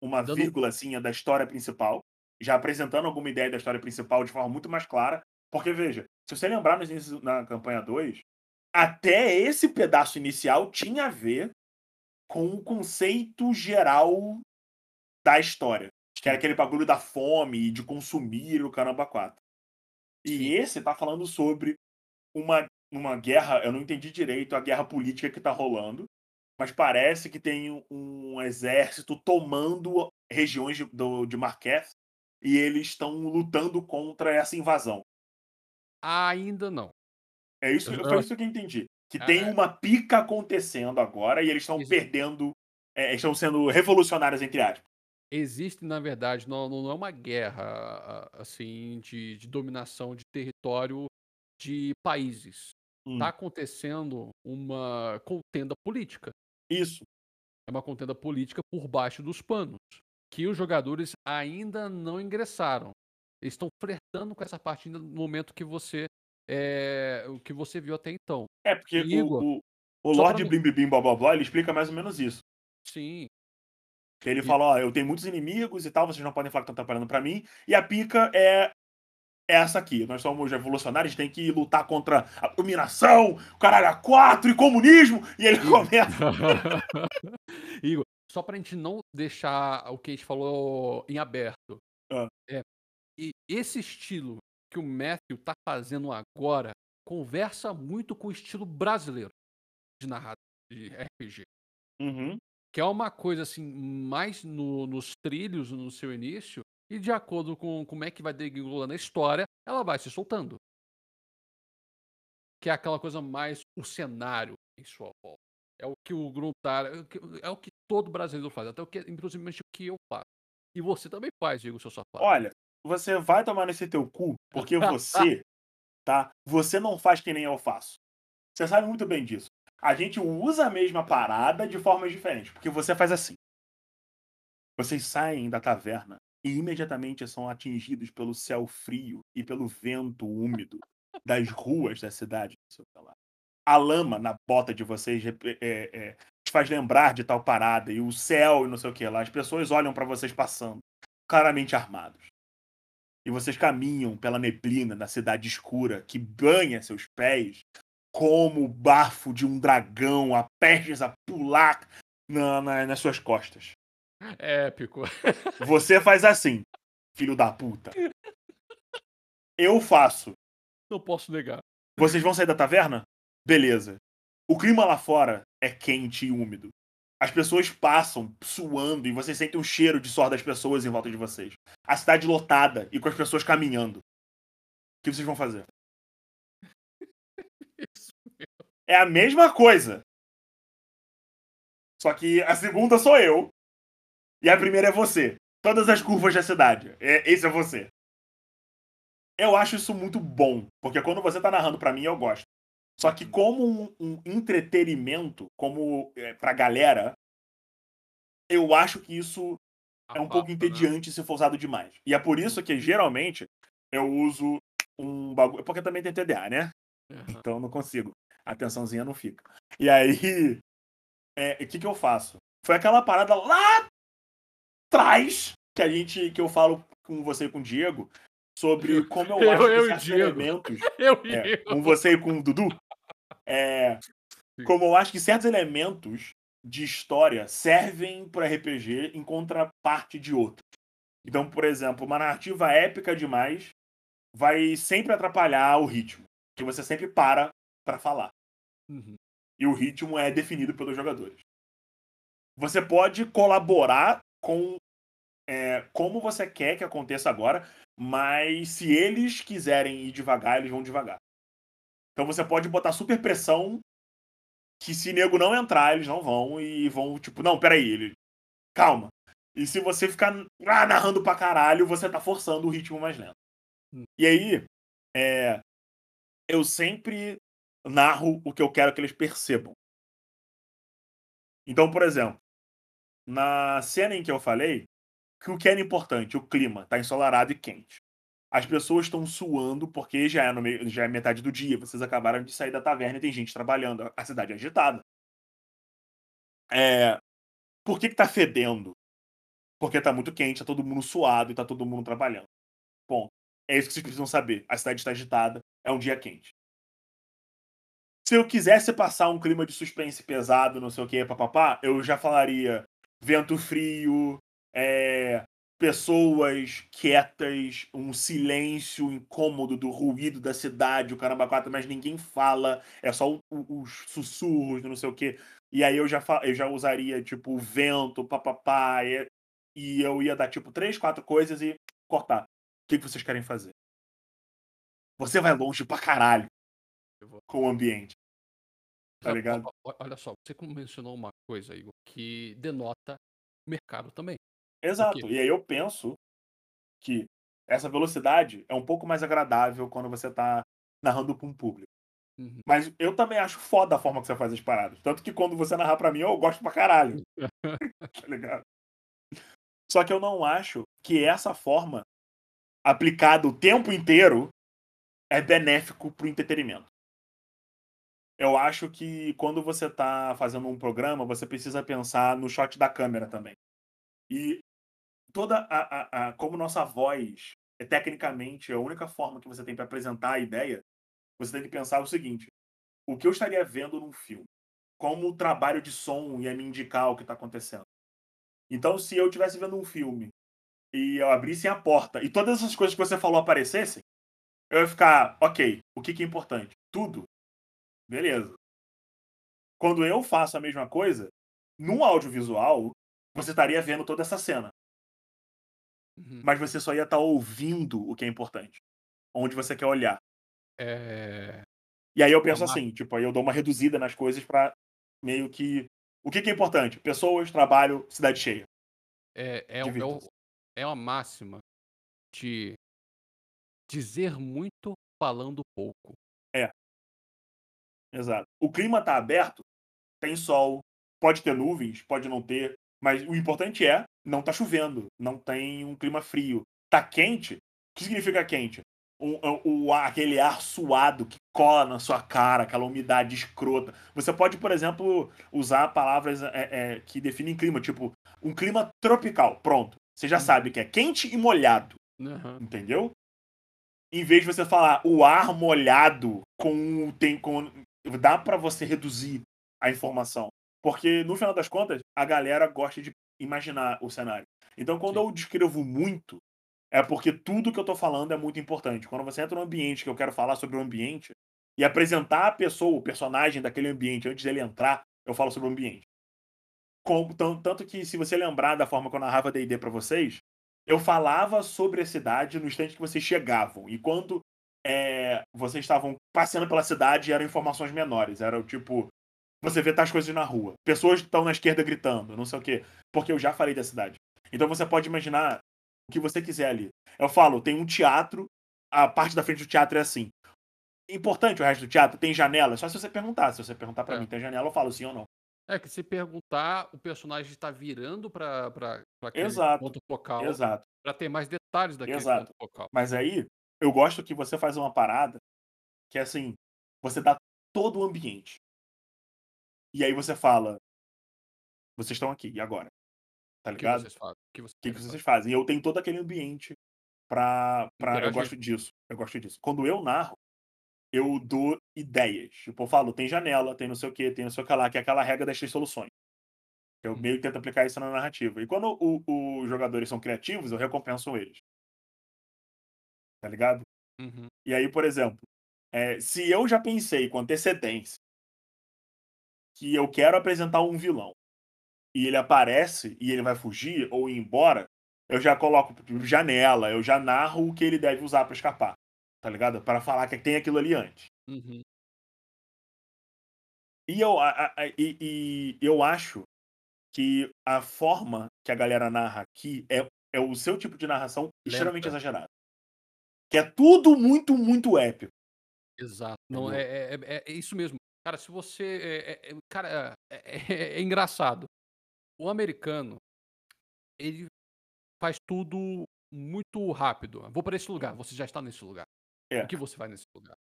uma Dando- vírgula assim da história principal, já apresentando alguma ideia da história principal de forma muito mais clara. Porque, veja, se você lembrar no início- na campanha 2, até esse pedaço inicial tinha a ver com o conceito geral da história. Que era aquele bagulho da fome e de consumir o caramba 4. E esse tá falando sobre uma, uma guerra, eu não entendi direito a guerra política que tá rolando, mas parece que tem um exército tomando regiões de, do, de Marquette e eles estão lutando contra essa invasão. Ainda não. É isso, Eu- foi isso que eu entendi. Que Ah, tem uma pica acontecendo agora e eles estão perdendo, é, estão sendo revolucionários, entre aspas. Existe, na verdade, não, não é uma guerra assim de, de dominação de território de países. Hum, Está acontecendo uma contenda política. Isso. É uma contenda política por baixo dos panos, que os jogadores ainda não ingressaram. Eles estão flertando com essa parte ainda no momento que você é, o que você viu até então. É, porque E, Igor, o, o, o Lorde Blim Blim blá blá blá, ele explica mais ou menos isso. Sim, Que ele E- fala, ó, eu tenho muitos inimigos e tal, vocês não podem falar que estão atrapalhando pra mim. E a pica é essa aqui. Nós somos revolucionários, tem que lutar contra a dominação, o caralho, a quatro e comunismo. E ele começa. Igor, só pra gente não deixar o que a gente falou em aberto. Ah. É, e esse estilo que o Matthew tá fazendo agora conversa muito com o estilo brasileiro de narrado de RPG. Uhum. Que é uma coisa assim, mais no- nos trilhos no seu início, e de acordo com como é que vai degringolando a história, ela vai se soltando. Que é aquela coisa mais o cenário em sua volta. É o que o Gruntar, é o que, é o que todo brasileiro faz, até o que, inclusive o que eu faço. E você também faz, Diego, seu safado. Olha, você vai tomar nesse teu cu, porque você, tá? Você não faz que nem eu faço. Você sabe muito bem disso. A gente usa a mesma parada de formas diferentes, porque você faz assim. Vocês saem da taverna e imediatamente são atingidos pelo céu frio e pelo vento úmido das ruas da cidade. A lama na bota de vocês é, é, faz lembrar de tal parada e o céu e não sei o que lá. As pessoas olham pra vocês passando, claramente armados. E vocês caminham pela neblina na cidade escura que banha seus pés como o bafo de um dragão, a prestes a pular na- na- nas suas costas. Épico. Você faz assim, filho da puta. Eu faço. Não posso negar. Vocês vão sair da taverna? Beleza. O clima lá fora é quente e úmido. As pessoas passam suando e vocês sentem o cheiro de suor das pessoas em volta de vocês. A cidade lotada e com as pessoas caminhando. O que vocês vão fazer? É a mesma coisa. Só que a segunda sou eu. E a primeira é você. Todas as curvas da cidade. É, esse é você. Eu acho isso muito bom. Porque quando você tá narrando pra mim, eu gosto. Só que como um, um entretenimento, como é, pra galera, eu acho que isso é um pouco né? entediante se for usado demais. E é por isso que, geralmente, eu uso um bagulho... Porque também tem TDA, né? Então eu não consigo. A atençãozinha não fica. E aí, é, o que, que eu faço? Foi aquela parada lá atrás que a gente, que eu falo com você e com o Diego sobre como eu, Eu- acho que eu e certos elementos. Eu é, e eu. com você e com o Dudu. É, como eu acho que certos elementos de história servem para RPG em contraparte de outros. Então, por exemplo, uma narrativa épica demais vai sempre atrapalhar o ritmo, que você sempre para para falar. Uhum. E o ritmo é definido pelos jogadores. Você pode colaborar com é, como você quer que aconteça agora, mas se eles quiserem ir devagar, eles vão devagar. Então você pode botar super pressão que se nego não entrar, eles não vão e vão, tipo, não, peraí, ele. Calma. E se você ficar ah, narrando pra caralho, você tá forçando o ritmo mais lento. Hum. E aí, é, eu sempre narro o que eu quero que eles percebam. Então, por exemplo, na cena em que eu falei, que o que era importante, o clima, tá ensolarado e quente. As pessoas estão suando porque já é, no meio, já é metade do dia, vocês acabaram de sair da taverna e tem gente trabalhando, a cidade é agitada. É, por que, que tá fedendo? Porque tá muito quente, tá todo mundo suado e tá todo mundo trabalhando. Bom, é isso que vocês precisam saber. A cidade está agitada, é um dia quente. Se eu quisesse passar um clima de suspense pesado, não sei o que, papapá, eu já falaria vento frio, é, pessoas quietas, um silêncio incômodo do ruído da cidade, o caramba quatro, mas ninguém fala, é só os sussurros, não sei o que. E aí eu já, eu já usaria, tipo, vento, papapá, e, e eu ia dar, tipo, três, quatro coisas e cortar. O que, que vocês querem fazer? Você vai longe pra caralho com o ambiente. Tá ligado? Olha só, você mencionou uma coisa, Igor, que denota mercado também. Exato. E aí eu penso que essa velocidade é um pouco mais agradável quando você tá narrando para um público. Uhum. Mas eu também acho foda a forma que você faz as paradas. Tanto que quando você narrar pra mim, eu gosto pra caralho. tá ligado? Só que eu não acho que essa forma, aplicada o tempo inteiro, é benéfico pro entretenimento. Eu acho que quando você tá fazendo um programa, você precisa pensar no shot da câmera também. E toda a, a, a como nossa voz é tecnicamente a única forma que você tem para apresentar a ideia, você tem que pensar o seguinte: o que eu estaria vendo num filme? Como o trabalho de som ia me indicar o que está acontecendo? Então, se eu estivesse vendo um filme e eu abrisse a porta e todas essas coisas que você falou aparecessem, eu ia ficar, ok, o que, que é importante? Tudo. Beleza. Quando eu faço a mesma coisa, no audiovisual, você estaria vendo toda essa cena. Uhum. Mas você só ia estar tá ouvindo o que é importante. Onde você quer olhar. É... E aí eu penso é uma... assim, tipo, aí eu dou uma reduzida nas coisas para meio que. O que, que, é importante? Pessoas, trabalho, cidade cheia. É, é, é, é uma máxima de dizer muito falando pouco. É. Exato. O clima tá aberto, tem sol, pode ter nuvens, pode não ter, mas o importante é não tá chovendo, não tem um clima frio. Tá quente? O que significa quente? Um, um, aquele ar suado que cola na sua cara, aquela umidade escrota. Você pode, por exemplo, usar palavras é, é, que definem clima, tipo um clima tropical. Pronto. Você já uhum. sabe que é quente e molhado. Uhum. Entendeu? Em vez de você falar o ar molhado com tem com dá para você reduzir a informação. Porque, no final das contas, a galera gosta de imaginar o cenário. Então, quando Sim. eu descrevo muito, é porque tudo que eu tô falando é muito importante. Quando você entra no ambiente que eu quero falar sobre o ambiente e apresentar a pessoa, o personagem daquele ambiente antes dele entrar, eu falo sobre o ambiente. Com, tanto que, se você lembrar da forma que eu narrava D&D para vocês, eu falava sobre a cidade no instante que vocês chegavam. E quando é, vocês estavam passeando pela cidade, eram informações menores. Era o tipo, você vê tais coisas na rua. Pessoas estão na esquerda gritando, não sei o quê. Porque eu já falei da cidade. Então você pode imaginar o que você quiser ali. Eu falo, tem um teatro, a parte da frente do teatro é assim. Importante o resto do teatro, tem janela, só se você perguntar. Se você perguntar para é. mim, tem janela, eu falo sim ou não. É que se perguntar, o personagem está virando para aquele Exato. ponto focal. Exato. Para ter mais detalhes daquele Exato. ponto focal. Mas aí, eu gosto que você faz uma parada que é assim, você dá todo o ambiente. E aí você fala, vocês estão aqui, e agora? Tá ligado? O que vocês fazem? O que vocês, que que vocês fazem? E eu tenho todo aquele ambiente pra. pra eu gosto disso. Eu gosto disso. Quando eu narro, eu dou ideias. Tipo, eu falo, tem janela, tem não sei o que, tem não sei o que lá, que é aquela regra das três soluções. Eu uhum. meio que tento aplicar isso na narrativa. E quando os jogadores são criativos, eu recompenso eles. Tá ligado? Uhum. E aí, por exemplo, é, se eu já pensei com antecedência que eu quero apresentar um vilão e ele aparece e ele vai fugir ou ir embora, eu já coloco janela, eu já narro o que ele deve usar para escapar, tá ligado? Para falar que tem aquilo ali antes. Uhum. E eu, a, a, e, e, eu acho que a forma que a galera narra aqui é, é o seu tipo de narração Lenta. extremamente exagerado. Que é tudo muito, muito épico. Exato. Não, é, é, é, é, isso mesmo. Cara, se você. É, é, é cara, é, é, engraçado. o americano, ele faz tudo muito rápido. Vou para esse lugar, você já está nesse lugar. É. O que você vai nesse lugar,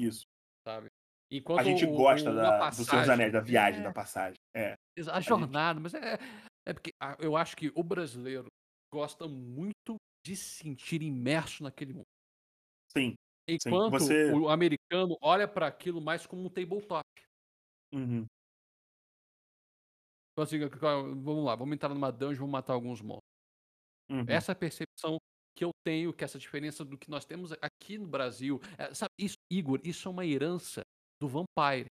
Isso. sabe? A Enquanto gente o, gosta o- da, dos passagem, Anéis, da viagem, é, da passagem. É. a A gente. jornada, mas é, é porque ah, eu acho que o brasileiro gosta muito de se sentir imerso naquele mundo. Sim, sim. Enquanto Você. o americano olha para aquilo mais como um tabletop. Uhum. Então, assim, vamos lá, vamos entrar numa dungeon, vamos matar alguns monstros. Uhum. Essa é percepção que eu tenho, que essa diferença do que nós temos aqui no Brasil. é, sabe, isso, Igor, isso é uma herança do Vampire.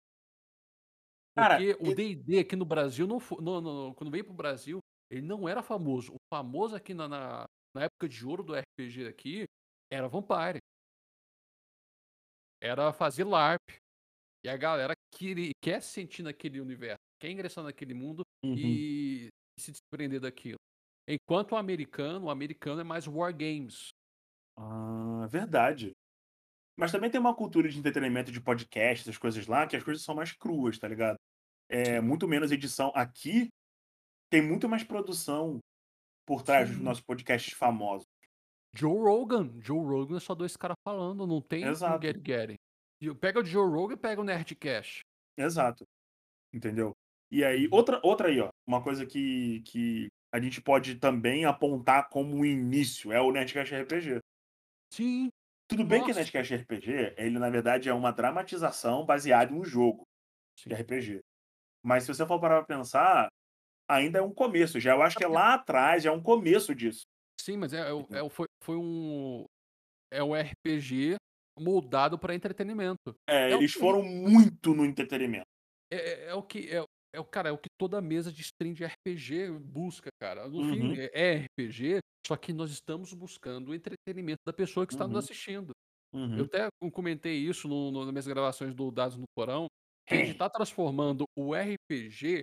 Cara, Porque o e- D&D aqui no Brasil, não, não- não- quando veio pro Brasil, ele não era famoso. O famoso aqui na, na, na época de ouro do RPG aqui era Vampire. Era fazer LARP. E a galera queria, quer se sentir naquele universo, quer ingressar naquele mundo Uhum. e se desprender daquilo. Enquanto o americano, o americano é mais war games. Ah, verdade. Mas também tem uma cultura de entretenimento de podcast, essas coisas lá, que as coisas são mais cruas, tá ligado? É muito menos edição. Aqui tem muito mais produção por trás dos Sim. nossos podcasts famosos. Joe Rogan. Joe Rogan é só dois caras falando, não tem Exato, get getting. Pega o Joe Rogan e pega o Nerdcast. exato. Entendeu? E aí, Uhum. outra, outra aí, ó. Uma coisa que, que a gente pode também apontar como um início é o Nerdcast RPG. Sim, Tudo bem que o nossa. Nerdcast RPG, ele na verdade é uma dramatização baseada em um jogo de Sim. RPG. Mas se você for parar pra pensar, ainda é um começo. Já eu acho que é lá atrás, já é um começo disso. Sim, mas é, é Entendeu? é foi, foi um. É um RPG moldado para entretenimento. É, É eles que. foram muito no entretenimento. É, é- é o que. É, é o cara, é o que toda mesa de stream de RPG busca, cara. No fim, Uhum, é, é RPG, só que nós estamos buscando o entretenimento da pessoa que está nos uhum, assistindo. Eu uhum. até comentei isso no, no- nas minhas gravações do Dados no Porão, que a gente está transformando o RPG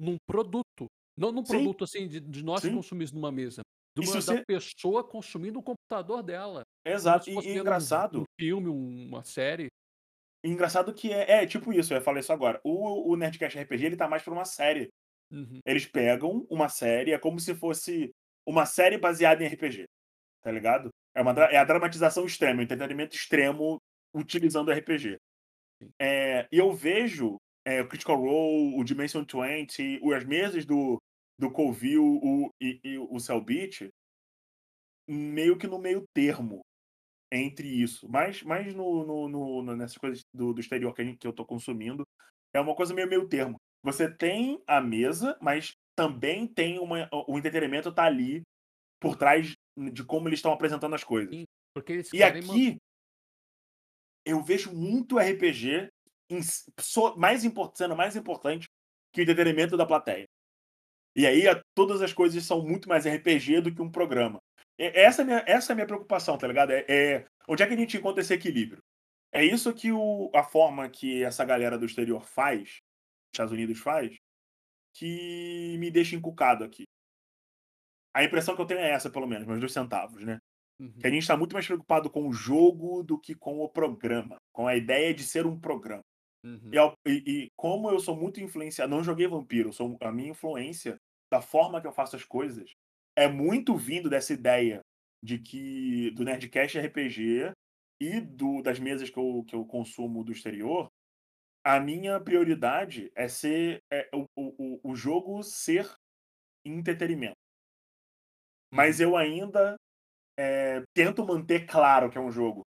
num produto. Não num Sim, produto assim de, de nós sim. consumir numa mesa. Uma- da você. pessoa consumindo o computador dela. Exato. E, e vendo um, engraçado. filme, um- uma série. engraçado que é, é tipo isso, eu falar isso agora. O, o Nerdcast RPG, ele tá mais pra uma série. Uhum. Eles pegam uma série, é como se fosse uma série baseada em RPG. Tá ligado? É, uma, é a dramatização extrema, o entretenimento extremo utilizando RPG. É, e eu vejo é, o Critical Role, o Dimension 20, o- as mesas do, do Covil o, e, e o Cellbit, meio que no meio termo entre isso. Mas, mas no, no, no- nessas coisas do, do exterior que, gente- que eu tô consumindo, é uma coisa meio meio termo. Você tem a mesa, mas também tem uma. O entretenimento tá ali por trás de como eles estão apresentando as coisas. Sim, E manter. aqui eu vejo muito RPG em so- mais import- sendo mais importante que o entretenimento da plateia. E aí a- todas as coisas são muito mais RPG do que um programa. Essa é a minha, essa é a minha preocupação, tá ligado? É, é- onde é que a gente encontra esse equilíbrio? É isso que o, a forma que essa galera do exterior faz, Estados Unidos faz, que me deixa encucado aqui. A impressão que eu tenho é essa, pelo menos, meus dois centavos, né? Uhum. Que a gente está muito mais preocupado com o jogo do que com o programa, com a ideia de ser um programa. Uhum. E, e- como eu sou muito influenciado, não joguei Vampiro, sou, a minha influência da forma que eu faço as coisas é muito vindo dessa ideia de que do Nerdcast RPG e do, das mesas que eu, que eu consumo do exterior, a minha prioridade é ser é, o, o, o jogo ser entretenimento. Mas eu ainda é, tento manter claro que é um jogo.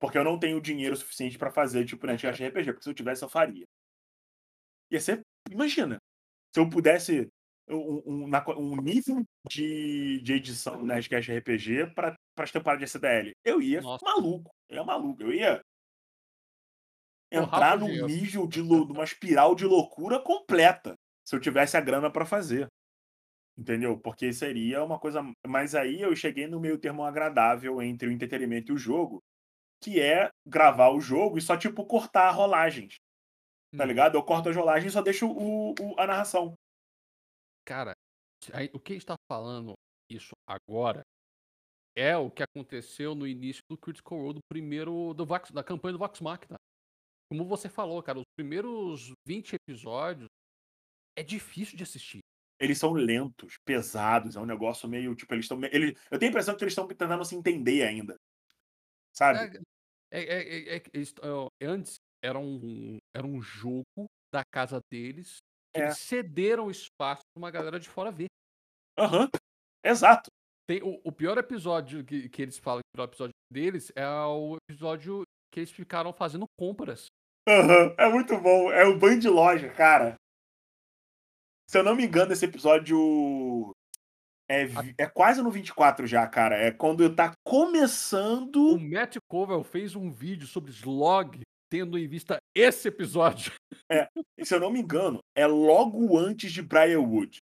Porque eu não tenho dinheiro suficiente pra fazer, tipo, Nerdcast RPG. Porque se eu tivesse, eu faria. Ia ser. Imagina. Se eu pudesse. Um, um, um nível de, de edição Nerdcast RPG para as temporadas de SDL. Eu ia Nossa. maluco. Eu ia maluco. Eu ia entrar num nível de numa espiral de loucura completa. Se eu tivesse a grana pra fazer. Entendeu? Porque seria uma coisa. Mas aí eu cheguei no meio termo agradável entre o entretenimento e o jogo, que é gravar o jogo e só, tipo, cortar rolagens. Tá Uhum. ligado? Eu corto as rolagens e só deixo o, o- a narração. Cara, o que a gente tá falando isso agora é o que aconteceu no início do Critical Role do primeiro. Do Vox, da campanha do Vox Machina. Como você falou, cara, os primeiros 20 episódios é difícil de assistir. Eles são lentos, pesados, é um negócio meio, tipo, eles estão ele eu tenho a impressão que eles estão tentando se entender ainda. Sabe? É é é é hã, antes era um era um jogo da casa deles, que É. eles cederam espaço pra uma galera de fora ver. Aham, exato. Tem o o pior episódio que que eles falam, o pior episódio deles, é o episódio que eles ficaram fazendo compras. Aham, é muito bom, é o Band Loja, cara. Se eu não me engano, esse episódio é é quase no 24 já, cara, é quando tá O começando Matt Covell fez um vídeo sobre Slog, tendo em vista esse episódio. É, se eu não me engano, é logo antes de Briarwood.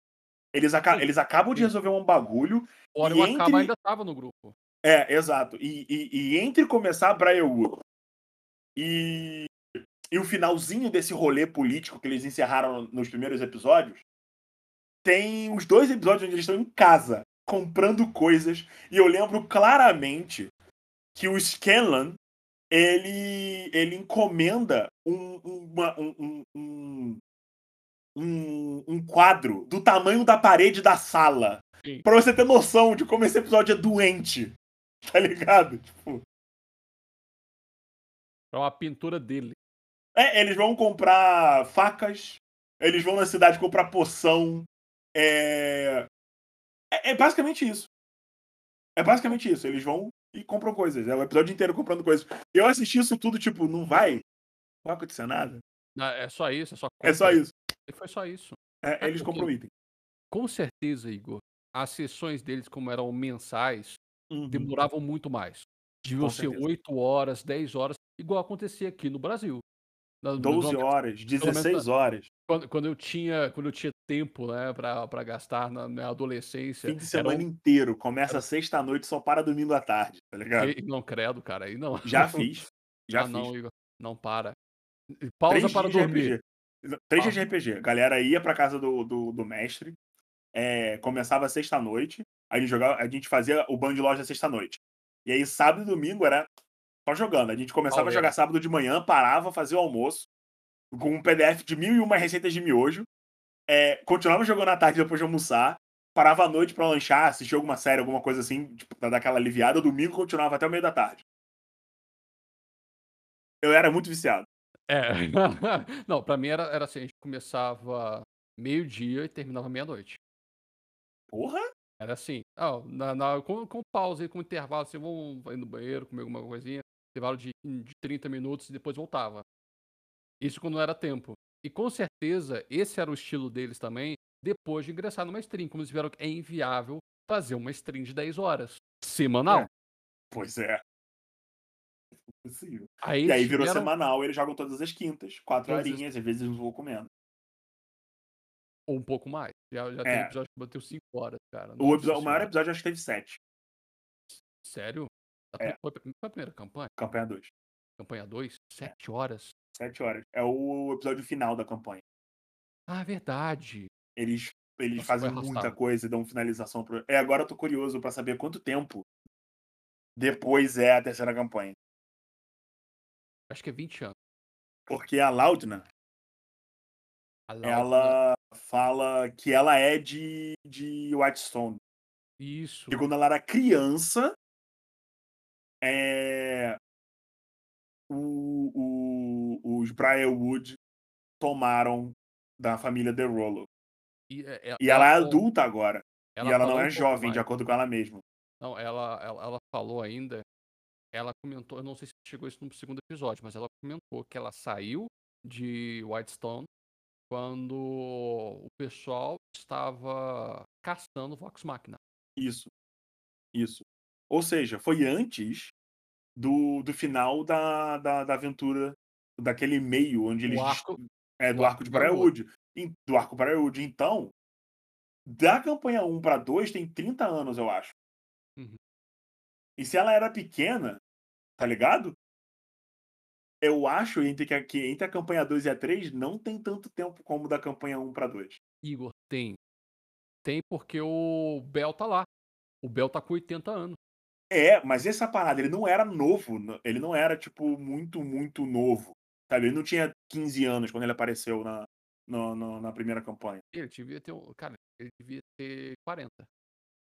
Eles aca Sim, eles acabam de resolver um bagulho O Orion e Acaba entre ainda estava no grupo. É, exato. E e e entre começar Briarwood e e o finalzinho desse rolê político que eles encerraram nos primeiros episódios, tem os 2 episódios onde eles estão em casa, comprando coisas, e eu lembro claramente que o Scanlan, ele ele encomenda um uma um um um um quadro do tamanho da parede da sala, Sim. pra você ter noção de como esse episódio é doente, tá ligado? Tipo É uma pintura dele. É, eles vão comprar facas, eles vão na cidade comprar poção, eh é é basicamente isso. É basicamente isso, eles vão e compram coisas, é o episódio inteiro comprando coisas. Eu assisti isso tudo, tipo, não vai não vai acontecer nada. Não, é só isso, é só É só compra. isso. E foi só isso. É, eles compram item. com certeza, Igor, as sessões deles, como eram mensais, Uhum. demoravam muito mais. Deviam ser certeza. 8 horas, 10 horas, igual acontecia aqui no Brasil. Na no pelo 12 menos horas, pelo menos na 16 horas. quando quando eu tinha quando eu tinha tempo, né, pra pra gastar na minha adolescência, Fim de semana um inteiro, começa era sexta-noite, só para domingo à tarde, tá ligado? E não, credo, cara, aí não. Já fiz, já Ah, não, fiz. Igor, não para. E pausa 3 para de dormir. 3 dias Ah. de RPG. A galera ia pra casa do do do mestre, eh, começava sexta-noite, a gente jogava a gente fazia o Band Loja sexta-noite. E aí sábado e domingo era só jogando. A gente começava a jogar sábado de manhã, parava, fazia o almoço, com um PDF de 1001 receitas de miojo, eh, continuava jogando à tarde depois de almoçar, parava à noite pra lanchar, assistir alguma série, alguma coisa assim, tipo, pra dar aquela aliviada, domingo continuava até o meio da tarde. Eu era muito viciado. É. Não, pra mim era era assim, a gente começava meio-dia e terminava meia-noite. Porra! Era assim, ah, na na com com pausa com intervalo, assim, vamos ir no banheiro, comer alguma coisinha, intervalo de de 30 minutos e depois voltava. Isso quando não era tempo. E com certeza esse era o estilo deles também, depois de ingressar numa stream, como eles viram que é inviável fazer uma stream de 10 horas, semanal. É. Pois é. Impossível. Aí E aí virou tiveram semanal, eles jogam todas as quintas, 4 Todas as horinhas, às vezes eu vou comendo. Ou um pouco mais. Já já teve É. episódio que bateu 5 horas, cara. O episo o maior episódio acho que teve 7. Sério? É. foi a primeira campanha? Campanha 2. Campanha 2? É. 7 horas? 7 horas. É o episódio final da campanha. Ah, verdade. Eles eles Nossa, fazem muita coisa e dão finalização pro é, agora eu tô curioso pra saber quanto tempo depois é a terceira campanha. Acho que é 20 anos. Porque a Laudna A Laudna ela fala que ela é de de Whitestone. Isso. Que quando ela era criança o o os Briarwood tomaram da família The Rollo. E, eh, e E ela é falou adulta agora. E ela não é um jovem, de mais. acordo com ela mesma. Não, ela ela ela falou ainda ela comentou, eu não sei se chegou isso no segundo episódio, mas ela comentou que ela saiu de Whitestone quando o pessoal estava caçando Vox Machina. Isso. Isso. Ou seja, foi antes do do final da da da aventura, daquele meio onde eles arco é, do arco arco de Briarwood. Do arco Briarwood. Então, da campanha 1 pra 2 tem 30 anos, eu acho. Uhum. E se ela era pequena, tá ligado? Eu acho entre que que entre a campanha 2 e a 3 não tem tanto tempo como da campanha 1 pra 2. Igor, tem. Tem porque o Bel tá lá. O Bel tá com 80 anos. É, mas essa parada, ele não era novo, ele não era, tipo, muito, muito novo, sabe, ele não tinha 15 anos quando ele apareceu na no, no- na primeira campanha. Ele devia ter. Cara, ele devia ter 40.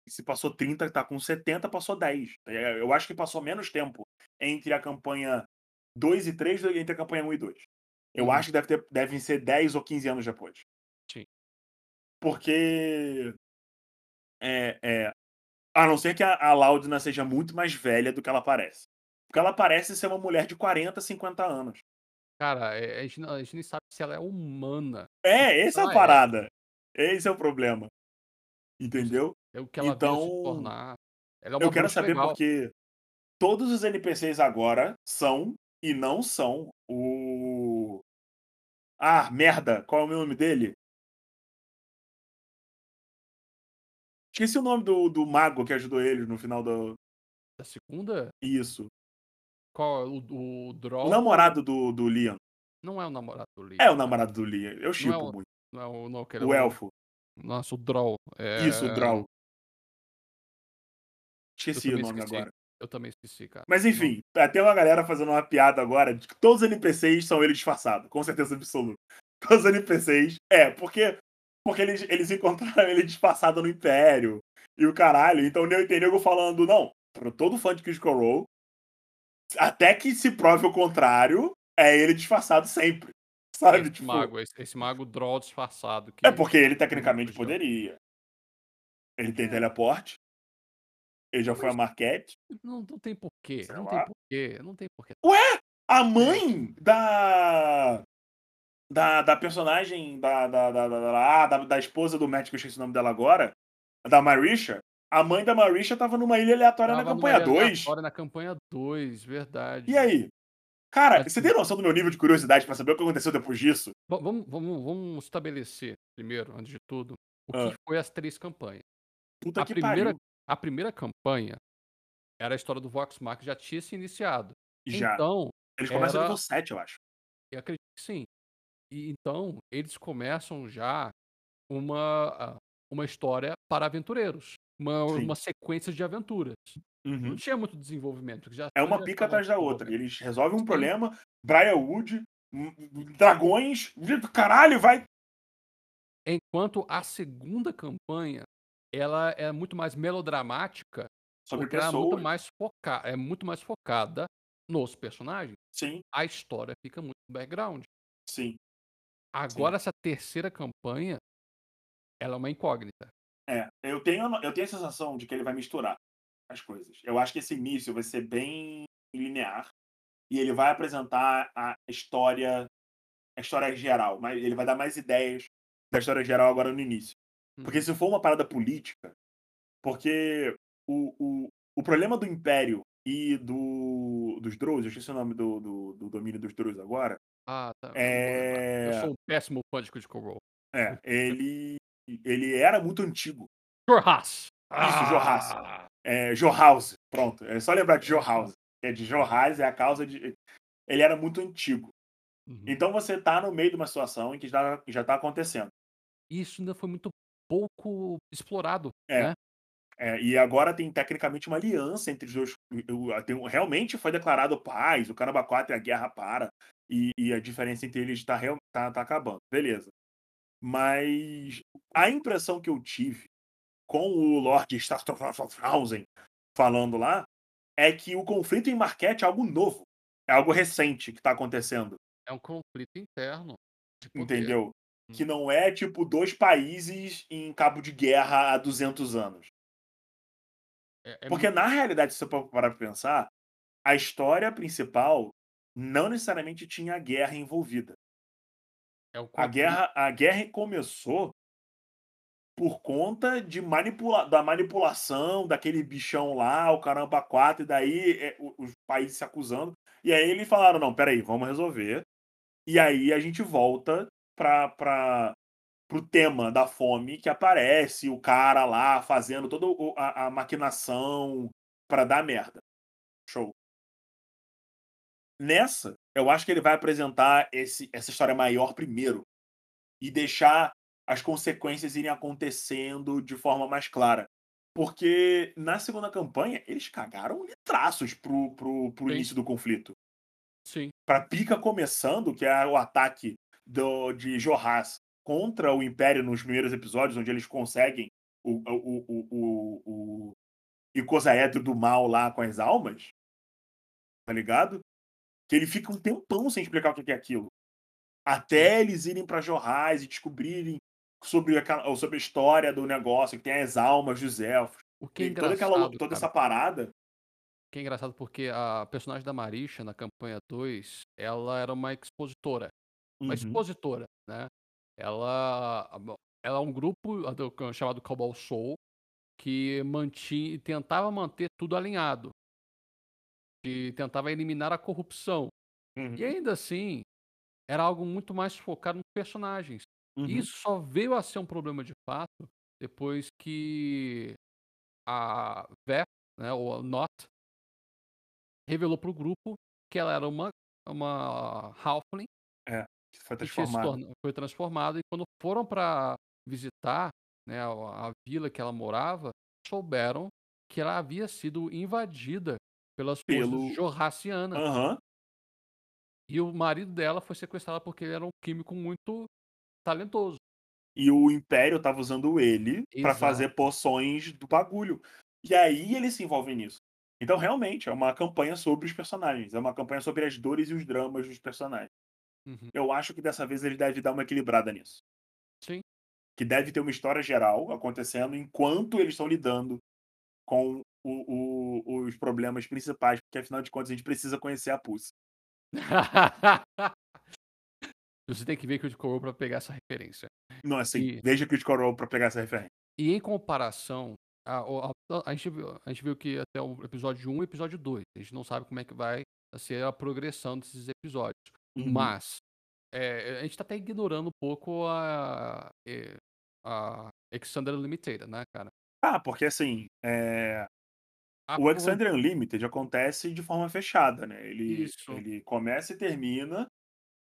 E se passou 30, tá com 70, passou 10. É, Eu acho que passou menos tempo entre a campanha 2 e 3 do que entre a campanha 1 e 2. Eu Uhum. acho que deve ter, devem ser 10 ou 15 anos depois. Sim. Porque. É, é, a não ser que a, a Laudina seja muito mais velha do que ela parece. Porque ela parece ser uma mulher de 40, 50 anos. Cara, é- a gente, não- a gente nem sabe se ela é humana. É, essa é a é. parada. Esse é o problema. Entendeu? É o que ela veio se Então, tornar. Ela é Eu quero saber legal. porque todos os NPCs agora são e não são o. Ah, merda! Qual é o nome dele? Esqueci o nome do, do mago que ajudou eles no final do. A segunda? Isso. Qual é? O, o Droll? O namorado do, do Liam. Não é o namorado do Lee. É o namorado do Liam. Eu chipo o- muito. Não é o. Não, aquele O é elfo. Nossa, o Droll. É... Isso, o Drow. Eu Esqueci o nome esqueci. agora. Eu também esqueci, cara. Mas enfim, até uma galera fazendo uma piada agora de que todos os NPCs são ele disfarçado, com certeza absoluta. Todos os NPCs. É, porque, porque eles, eles encontraram ele disfarçado no Império e o caralho. Então eu tem nego falando, não, pra todo fã de Critical Role, até que se prove o contrário, é ele disfarçado sempre. Sabe? esse Tipo, mago, esse, esse mago Droll disfarçado. Que... é porque ele tecnicamente poderia. Ele tem teleporte. Ele já foi a Marquette. Não, não tem porquê. Sei Não lá. tem porquê. Não tem porquê. A mãe da. Da, da personagem da da, da, da, da, da, da esposa do Matt, que eu esqueci o nome dela agora, da Marisha, a mãe da Marisha tava numa ilha aleatória Tava na campanha ilha 2. aleatória Na campanha 2, verdade. E aí? Cara, Mas- você tem noção do meu nível de curiosidade pra saber o que aconteceu depois disso? Va- Vamos, vamos, vamos estabelecer, primeiro, antes de tudo, o Ah. que foi as três campanhas. Puta A que primeira, pariu. a primeira campanha era a história do Vox Mark, já tinha se iniciado. Já. Então, Eles começam no era- nível 7, eu acho. eu acredito que sim. E então, eles começam já uma, ah, uma história para aventureiros. Uma, Sim. uma sequência de aventuras. Não Uhum. tinha muito desenvolvimento. Já, É uma pica atrás da outra. Eles resolvem um Sim. problema, Briarwood, hum, dragões, caralho, vai. Enquanto a segunda campanha, ela é muito mais melodramática, Sobre ela é muito pessoas. mais, foca é muito mais focada nos personagens. Sim, A história fica muito no background. sim. Agora, essa terceira campanha, ela é uma incógnita. É, eu tenho, eu tenho a sensação de que ele vai misturar as coisas. Eu acho que esse início vai ser bem linear e ele vai apresentar a história, a história geral, mas ele vai dar mais ideias da história geral agora no início. Porque Uhum. se for uma parada política, porque o, o, o problema do Império e do, dos Drows, eu esqueci o nome do, do, do domínio dos Drows agora, Ah, tá. lembrar. Eu é, sou um péssimo fã de Critical Role. é ele, ele era muito antigo. Jorras! Isso, Jorras. Ah! É, Jorhaus, pronto. É só lembrar de Jorhaus. É de Jorhaus, é a causa de. Ele era muito antigo. Uhum. Então você tá no meio de uma situação em que já, já tá acontecendo. Isso ainda foi muito pouco explorado, É. né? É, e agora tem tecnicamente uma aliança entre os dois. realmente foi declarado paz, o Caramba 4 e a guerra para. E, e a diferença entre eles tá, real- tá, tá acabando. Beleza. Mas a impressão que eu tive com o Lord Starkhausen falando lá é que o conflito em Marquette é algo novo. É algo recente que tá acontecendo. É um conflito interno. Entendeu? Hum. Que não é tipo dois países em cabo de guerra há 200 anos. É- é Porque muito- na realidade, se você for parar pra pensar, a história principal não necessariamente tinha guerra envolvida. É o A guerra, a guerra começou por conta de manipula da manipulação daquele bichão lá, o caramba 4, e daí é, os países se acusando. E aí eles falaram, não, peraí, vamos resolver. E aí a gente volta para pro tema da fome que aparece o cara lá fazendo toda a, a maquinação para dar merda. Show. Nessa, eu acho que ele vai apresentar esse, essa história maior primeiro e deixar as consequências irem acontecendo de forma mais clara. Porque na segunda campanha, eles cagaram traços pro, pro, pro Sim. início do conflito Sim. pra pica começando, que é o ataque do, de Jorras contra o Império nos primeiros episódios, onde eles conseguem o, o, o, o, o icosaedro do mal lá com as almas, tá ligado? Que ele fica um tempão sem explicar o que é aquilo. Até eles irem para Jorrais e descobrirem sobre a, sobre a história do negócio, que tem as almas dos elfos. O que é toda aquela, toda essa parada. que é engraçado porque a personagem da Marisha na campanha 2, ela era uma expositora. Uma Uhum, expositora, né? Ela, ela é um grupo do- chamado Cobalt Soul que mantinha, tentava manter tudo alinhado. Que tentava eliminar a corrupção. uhum, E ainda assim, era algo muito mais focado nos personagens. uhum. E isso só veio a ser um problema de fato depois que a Veth, né, ou a Not, revelou para o grupo que ela era uma, uma Halfling Que foi torna- foi transformada. E quando foram para visitar né, a, a vila que ela morava, souberam que ela havia sido invadida pelas forças Pelo- jorracianas. Aham. E o marido dela foi sequestrado porque ele era um químico muito talentoso. E o Império tava usando ele pra Exato. fazer poções do bagulho. E aí ele se envolve nisso. Então, realmente, é uma campanha sobre os personagens. É uma campanha sobre as dores e os dramas dos personagens. Uhum. Eu acho que dessa vez ele deve dar uma equilibrada nisso. Sim. Que deve ter uma história geral acontecendo enquanto eles estão lidando com o- o- os problemas principais, porque afinal de contas a gente precisa conhecer a Pussy. Você tem que ver que o de Coroa pra pegar essa referência. Não, assim, E- veja Critical Role pra pegar essa referência. E em comparação, a, a, a- gente, viu, a gente viu que até o episódio 1 e o episódio 2. A gente não sabe como é que vai ser a progressão desses episódios. Uhum. Mas é, a gente tá até ignorando um pouco a, é, a Exander Limited, né, cara? Ah, porque assim, é, A o pro- Exander Unlimited acontece de forma fechada, né? Ele, Isso. ele começa e termina.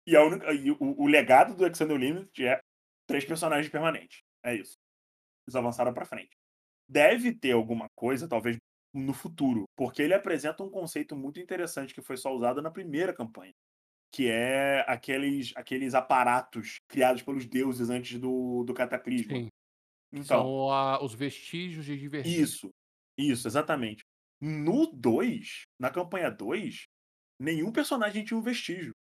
E, a única, e o, o legado do Exander Unlimited é três personagens permanentes. É isso. Eles avançaram pra frente. Deve ter alguma coisa, talvez, no futuro, porque ele apresenta um conceito muito interessante que foi só usado na primeira campanha. Que é aqueles, aqueles aparatos criados pelos deuses antes do, do cataclisma. Sim, Então, são a- os vestígios de divergência. Isso, isso, exatamente. No 2, na campanha 2, nenhum personagem tinha um vestígio.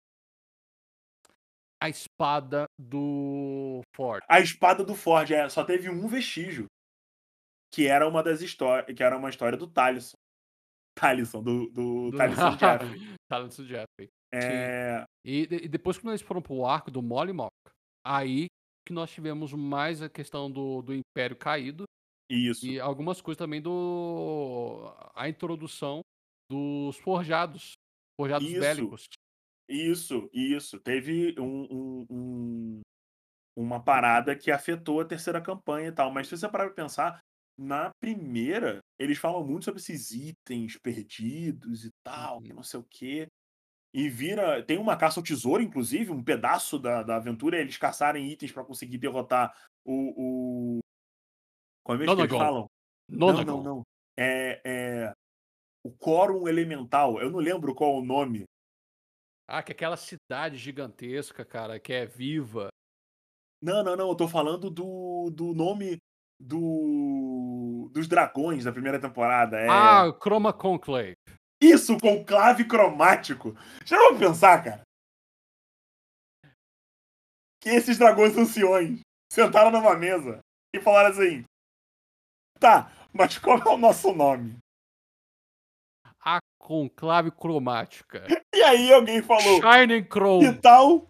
A espada do Ford. A espada do Ford é, só teve um vestígio. Que era uma das histórias. Que era uma história do Talisson. Talisson, do, do, Do- Talisson Jeffrey. Do Jeffrey. É, E, e depois que eles foram pro arco do Mollymok, aí que nós tivemos mais a questão do, do Império caído isso. e algumas coisas também do a introdução dos forjados, forjados Isso. bélicos. Isso, isso. Teve um, um- um- uma parada que afetou a terceira campanha e tal. Mas se você parar pra pensar, na primeira, eles falam muito sobre esses itens perdidos e tal, que Uhum. não sei o quê. E vira. Tem uma caça ao tesouro, inclusive, um pedaço da, da aventura, é eles caçarem itens pra conseguir derrotar o. Como é que eles falam? Não, Nonagon. não, não. É, é. O Quórum Elemental. Eu não lembro qual é o nome. Ah, que aquela cidade gigantesca, cara, que é viva. Não, não, não. Eu tô falando do, do nome do, dos dragões da primeira temporada. É... Ah, Chroma Conclave. Isso, conclave cromático. Já vou pensar, cara. Que esses dragões anciões sentaram numa mesa e falaram assim: Tá, mas qual é o nosso nome? A conclave cromática. E aí alguém falou: Shining Chrome. Que tal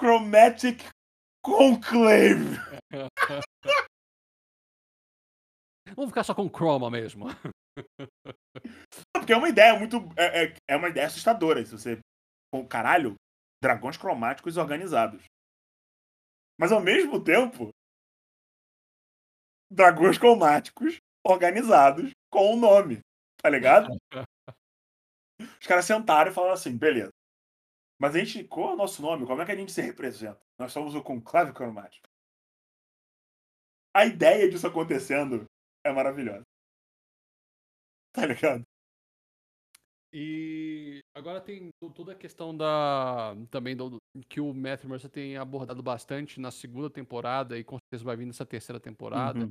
Chromatic Conclave? Vamos ficar só com Chroma mesmo. Porque é uma ideia muito. É, é, é uma ideia assustadora. Se você. Com caralho, dragões cromáticos organizados. Mas ao mesmo tempo. Dragões cromáticos organizados com o nome. Tá ligado? Os caras sentaram e falaram assim: beleza. Mas a gente. Qual é o nosso nome? Como é que a gente se representa? Nós somos o conclave cromático. A ideia disso acontecendo é maravilhosa. Tá ligado? E agora tem to- toda a questão da também do, que o Matthew Mercer tem abordado bastante na segunda temporada e com certeza vai vir nessa terceira temporada, Uhum.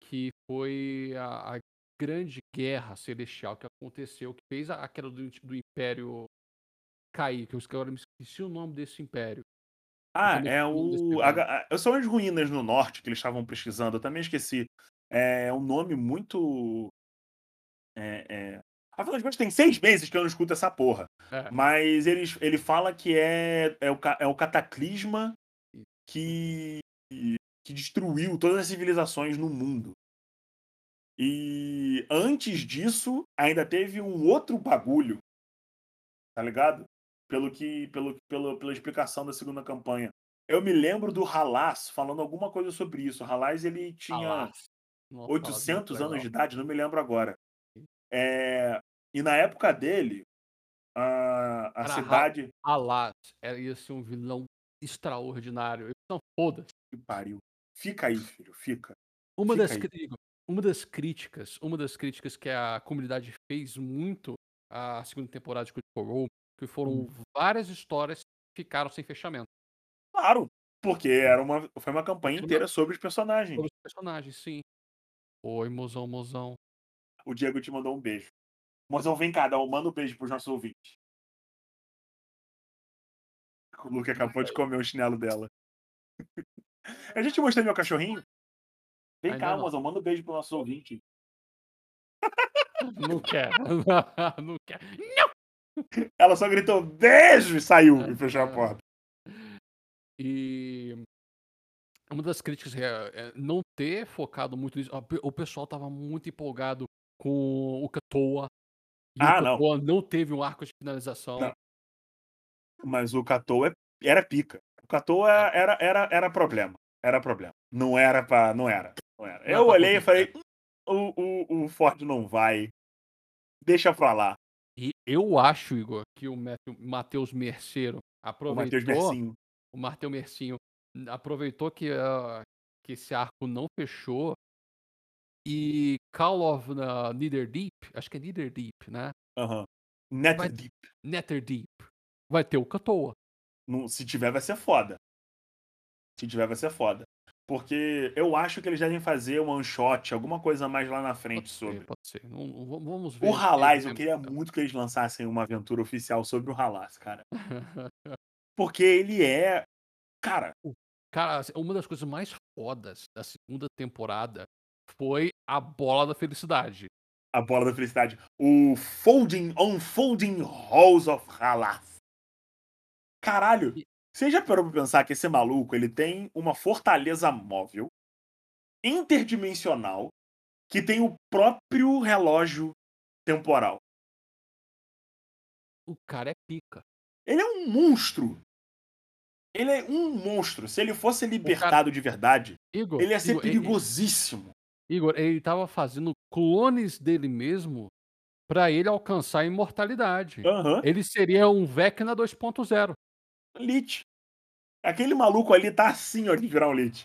que foi a, a grande guerra celestial que aconteceu, que fez a, a queda do, do Império cair, que eu agora me esqueci o nome desse império. Ah, é o a- a- São as ruínas no norte que eles estavam pesquisando. Eu também esqueci. É um nome muito. É, é... Afinal de contas, tem seis meses que eu não escuto essa porra. É, Mas ele, ele fala que é, é, o, é o cataclisma que, que destruiu todas as civilizações no mundo. E antes disso, ainda teve um outro bagulho. Tá ligado? Pelo que, pelo, pelo, pela explicação da segunda campanha. Eu me lembro do Halas falando alguma coisa sobre isso. O Halas ele tinha. Alas. Nossa, 800 muito anos de idade, não me lembro agora. É, e na época dele, a, a cidade. Alas ia ser um vilão extraordinário. Então, foda-se. Que pariu. Fica aí, filho, fica. Uma Fica das, aí. uma das críticas, uma das críticas que a comunidade fez muito à segunda temporada de Critical Role, que foram Hum. várias histórias que ficaram sem fechamento. Claro, porque era uma, foi uma campanha inteira sobre os personagens. Sobre os personagens, sim. Oi, mozão, mozão. O Diego te mandou um beijo. Mozão, vem cá, dá um, manda um beijo pros nossos ouvintes. O Luke acabou de comer o chinelo dela. A gente mostrei meu cachorrinho? Vem Ainda cá, não. mozão, manda um beijo pro nosso ouvinte. Não quer. não quer. Ela só gritou beijo e saiu e fechou a porta. E uma das críticas é, é não ter focado muito nisso. O pessoal tava muito empolgado com o Katoa. E Ah, o não. Não teve um arco de finalização. Não. Mas o Katou é- era pica. O Katou é- era, era, era problema. Era problema. Não era pra. Não era. Não era. Eu era pra olhei e falei: "Hum, o, o, o Ford não vai. Deixa pra lá. E eu acho, Igor, que o Matheus Merceiro O aproveitou. Matheus Mercinho. o Martel Mercinho aproveitou que, ah, que esse arco não fechou e Call of uh, Netherdeep, acho que é Netherdeep, né? Aham. Net Vai- Deep. Netherdeep. Vai ter o Katoa. Não- Se tiver, vai ser foda. Se tiver, vai ser foda. Porque eu acho que eles devem fazer um one shot, alguma coisa mais lá na frente Pode sobre. ser, pode ser. Não- não- vamos- ver. O Halais, eu queria muito que eles lançassem uma aventura oficial sobre o Halas, cara. Porque ele é. Cara, Cara, uma das coisas mais fodas da segunda temporada foi a bola da felicidade. a bola da felicidade. O Folding Unfolding Halls of Halas. Caralho, você já parou pra pensar que esse maluco ele tem uma fortaleza móvel, interdimensional, que tem o próprio relógio temporal. O cara é pica. Ele é um monstro. Ele é um monstro. Se ele fosse libertado de verdade, Igor, ele ia ser Igor, perigosíssimo. Igor, ele tava fazendo clones dele mesmo pra ele alcançar a imortalidade. Aham. Ele seria um Vecna 2.0. Lich. Aquele maluco ali tá assim, ó, de virar um Lich.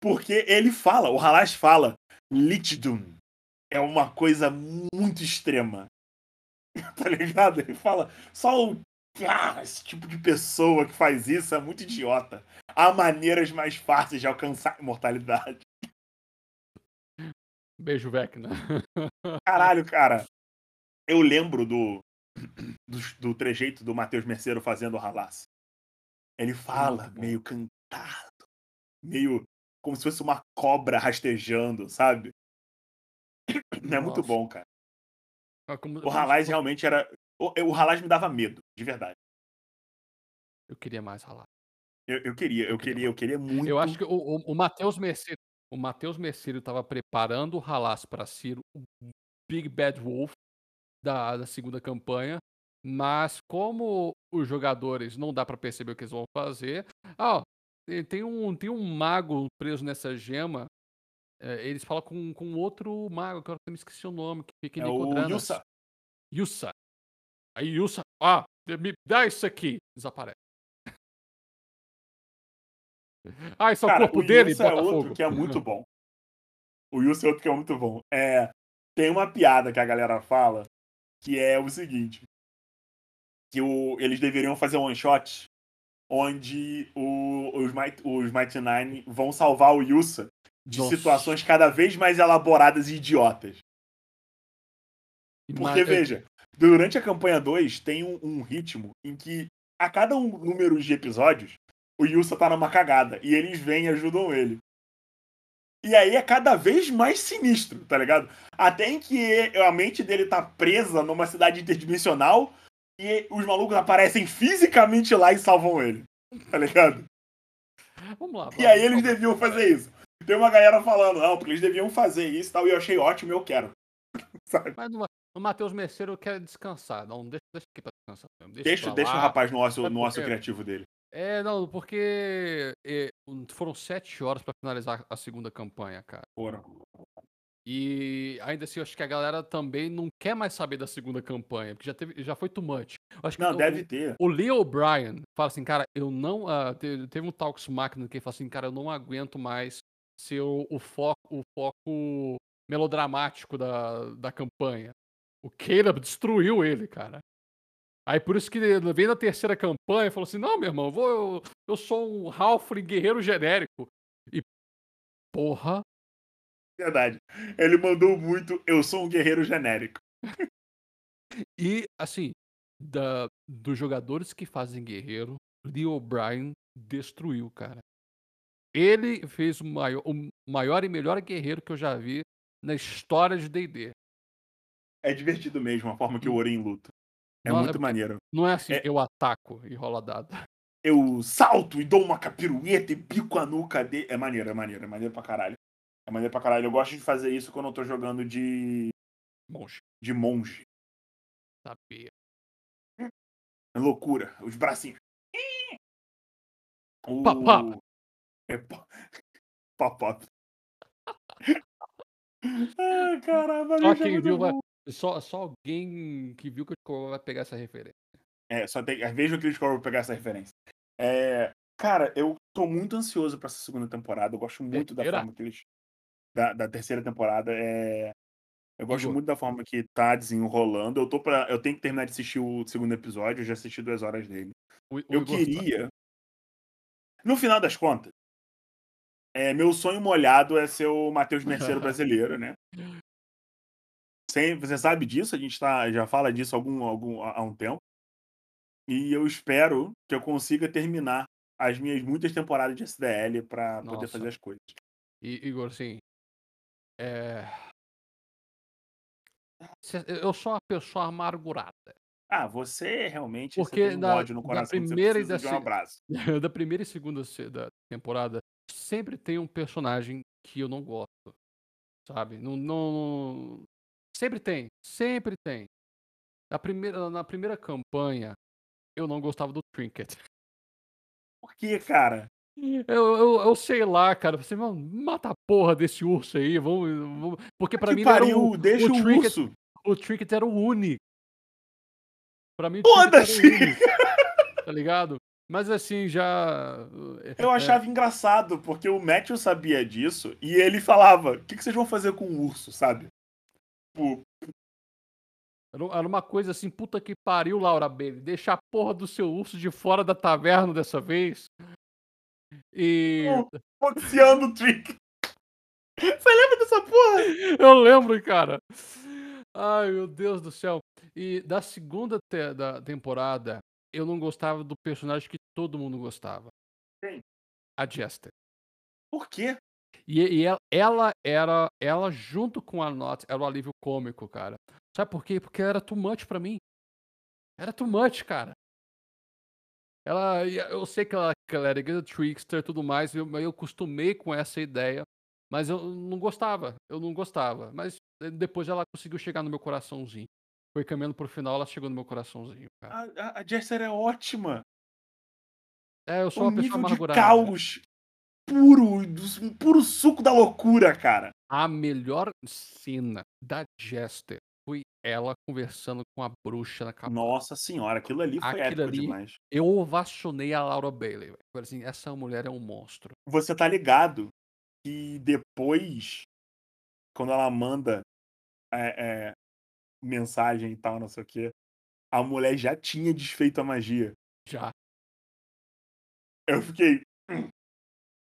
Porque ele fala, o Halas fala, Lichdom é uma coisa muito extrema. tá ligado? Ele fala, só o. Ah, esse tipo de pessoa que faz isso é muito idiota. Há maneiras mais fáceis de alcançar a imortalidade. Beijo, Vecna. Caralho, cara. Eu lembro do, do, do trejeito do Matheus Merceiro fazendo o Halas. Ele fala meio cantado, meio como se fosse uma cobra rastejando, sabe? É muito bom, cara. Como- O Halas realmente era. O, o Halas me dava medo, de verdade. Eu queria mais ralar. Eu, eu queria, eu Eu queria queria, eu queria muito. Eu acho que o, o, o Matheus Merceiro, o Matheus Merceiro tava preparando o Halas para ser o Big Bad Wolf da, da segunda campanha, mas como os jogadores não dá para perceber o que eles vão fazer, ah, ó, tem- um tem um mago preso nessa gema. é, eles falam com, com outro mago, que eu me esqueci o nome, que fica é o Nicodranas. Yusa. Yusa. Aí Yusa, ah, me dá isso aqui. Desaparece. Ah, esse é o Cara, corpo o dele, Yusa é outro que é muito bom. O Yusa é outro que é muito bom. É, tem uma piada que a galera fala que é o seguinte. Que o, eles deveriam fazer um one shot onde o, os, Might, os Mighty Nine vão salvar o Yusa de Nossa. situações cada vez mais elaboradas e idiotas. Porque, Mas- veja, durante a campanha 2 tem um, um ritmo em que a cada um número de episódios, o Yusa tá numa cagada e eles vêm e ajudam ele. E aí é cada vez mais sinistro, tá ligado? Até em que a mente dele tá presa numa cidade interdimensional e os malucos aparecem fisicamente lá e salvam ele. Tá ligado? Vamos lá. E vamos, aí eles vamos. deviam fazer isso. Tem uma galera falando, não, porque eles deviam fazer isso e tal, e eu achei ótimo e eu quero. Sabe? Mas no Matheus Merceiro quer descansar. Não, deixa, deixa aqui pra descansar. Deixa, Deixa, deixa o rapaz no ócio, no ócio criativo dele. É, não, porque é, foram sete horas pra finalizar a segunda campanha, cara. Foram. E ainda assim, eu acho que a galera também não quer mais saber da segunda campanha, porque já, teve, já foi too much. Acho que Não, o- deve ter. O Leo O'Brien fala assim, cara, eu não. ah, te- teve um Talks Máquina que ele fala assim, cara, eu não aguento mais ser o, o foco, o foco melodramático da, da campanha. O Caleb destruiu ele, cara. Aí por isso que vem na terceira campanha e falou assim: não, meu irmão, eu, vou, eu, eu sou um Halfling guerreiro genérico. E. Porra. Verdade. Ele mandou muito, eu sou um guerreiro genérico. E, assim, da, dos jogadores que fazem guerreiro, Lee O'Brien destruiu, cara. Ele fez o maior, o maior e melhor guerreiro que eu já vi na história de D&D. É divertido mesmo a forma que o Orin luta. É Nossa, é muito maneiro. Não é assim, É- eu ataco e rola dado. Eu salto e dou uma capirueta e pico a nuca dele. É maneiro, é maneiro, é maneiro pra caralho. É maneiro pra caralho. Eu gosto de fazer isso quando eu tô jogando de, Monge, de monge. sabia. É loucura. Os bracinhos. O... Pop. É pop. Ai, caramba, Só quem viu vai. Só, só alguém que viu que eu vai pegar essa referência. É, só tem. Veja o que eles pra pegar essa referência. É, cara, eu tô muito ansioso pra essa segunda temporada. Eu gosto muito da Terceira? forma que eles. Da, da terceira temporada. É, eu gosto muito da forma que tá desenrolando. Eu tô para Eu tenho que terminar de assistir o segundo episódio. Eu já assisti duas horas dele. O- o Eu Igor- queria. No final das contas, é, meu sonho molhado é ser o Matheus Merceiro brasileiro, né? Sem, você sabe disso, a gente tá, já fala disso algum, algum, há um tempo. E eu espero que eu consiga terminar as minhas muitas temporadas de SDL pra poder fazer as coisas. E, Igor, assim. É... Eu sou uma pessoa amargurada. Ah, você realmente Porque você tem um da- ódio no da coração que primeira e da de um abraço. da primeira e segunda se- da temporada, sempre tem um personagem que eu não gosto. Sabe? Não, não- Sempre tem. Sempre tem. Na primeira, na primeira campanha, eu não gostava do Trinket. Por que, cara? Eu, eu, eu sei lá, cara. Você, mano, mata a porra desse urso aí. Vamos, vamos... Porque pra que mim ele era pariu, o, deixa o, Trinket, urso. o Trinket era o Uni. Pra mim, o Foda-se! o. Tá ligado? Mas assim, já. Eu é, achava engraçado, porque o Matthew sabia disso e ele falava: o que, que vocês vão fazer com o urso, sabe? Tipo, Era uma coisa assim, puta que pariu, Laura Bailey. Deixa a porra do seu urso de fora da taverna dessa vez. E. boxeando o Trick. Você lembra dessa porra? Eu lembro, cara. Ai, meu Deus do céu. E da segunda te- da temporada, eu não gostava do personagem que todo mundo gostava. Quem? A Jester. Por quê? E, e ela, ela era, ela junto com a Not, era o alívio cômico, cara. Sabe por quê? Porque era too much pra mim. Era too much, cara. Ela, eu sei que ela, que ela era trickster e tudo mais, eu, eu costumei com essa ideia, mas eu não gostava, eu não gostava. Mas eh, depois ela conseguiu chegar no meu coraçãozinho. Foi caminhando pro final, ela chegou no meu coraçãozinho, cara. A, a, a Jester é ótima. É, eu sou O uma pessoa nível de amargurada. né? caos puro, um puro suco da loucura, cara. A melhor cena da Jester foi ela conversando com a bruxa na cabana. Nossa senhora, aquilo ali foi Aquilo épico ali- demais. Eu ovacionei a Laura Bailey. assim, essa mulher é um monstro. Você tá ligado que depois, quando ela manda é, é, mensagem e tal, não sei o quê. A mulher já tinha desfeito a magia. Já. Eu fiquei.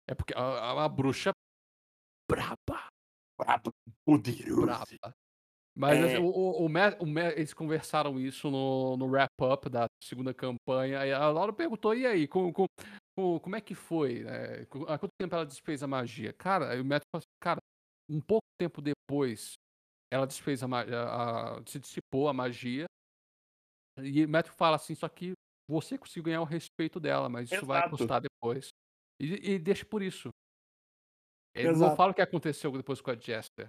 É porque a, a, a bruxa braba. Brabo, poderoso. braba. Mas assim, É. o, o, o Matt- o Matt- eles conversaram isso no, no wrap-up da segunda campanha. Aí a Laura perguntou: e aí, com, com, com- como é que foi? né? Há quanto tempo ela desfez a magia? Cara, o Matt falou assim: cara, um pouco tempo depois, ela desfez a magia, se dissipou a magia. E o Matt fala assim: só que você conseguiu ganhar o respeito dela, mas isso vai Exato. custar depois. E, e deixa por isso. Ele não Exato. fala o que aconteceu depois com a Jester.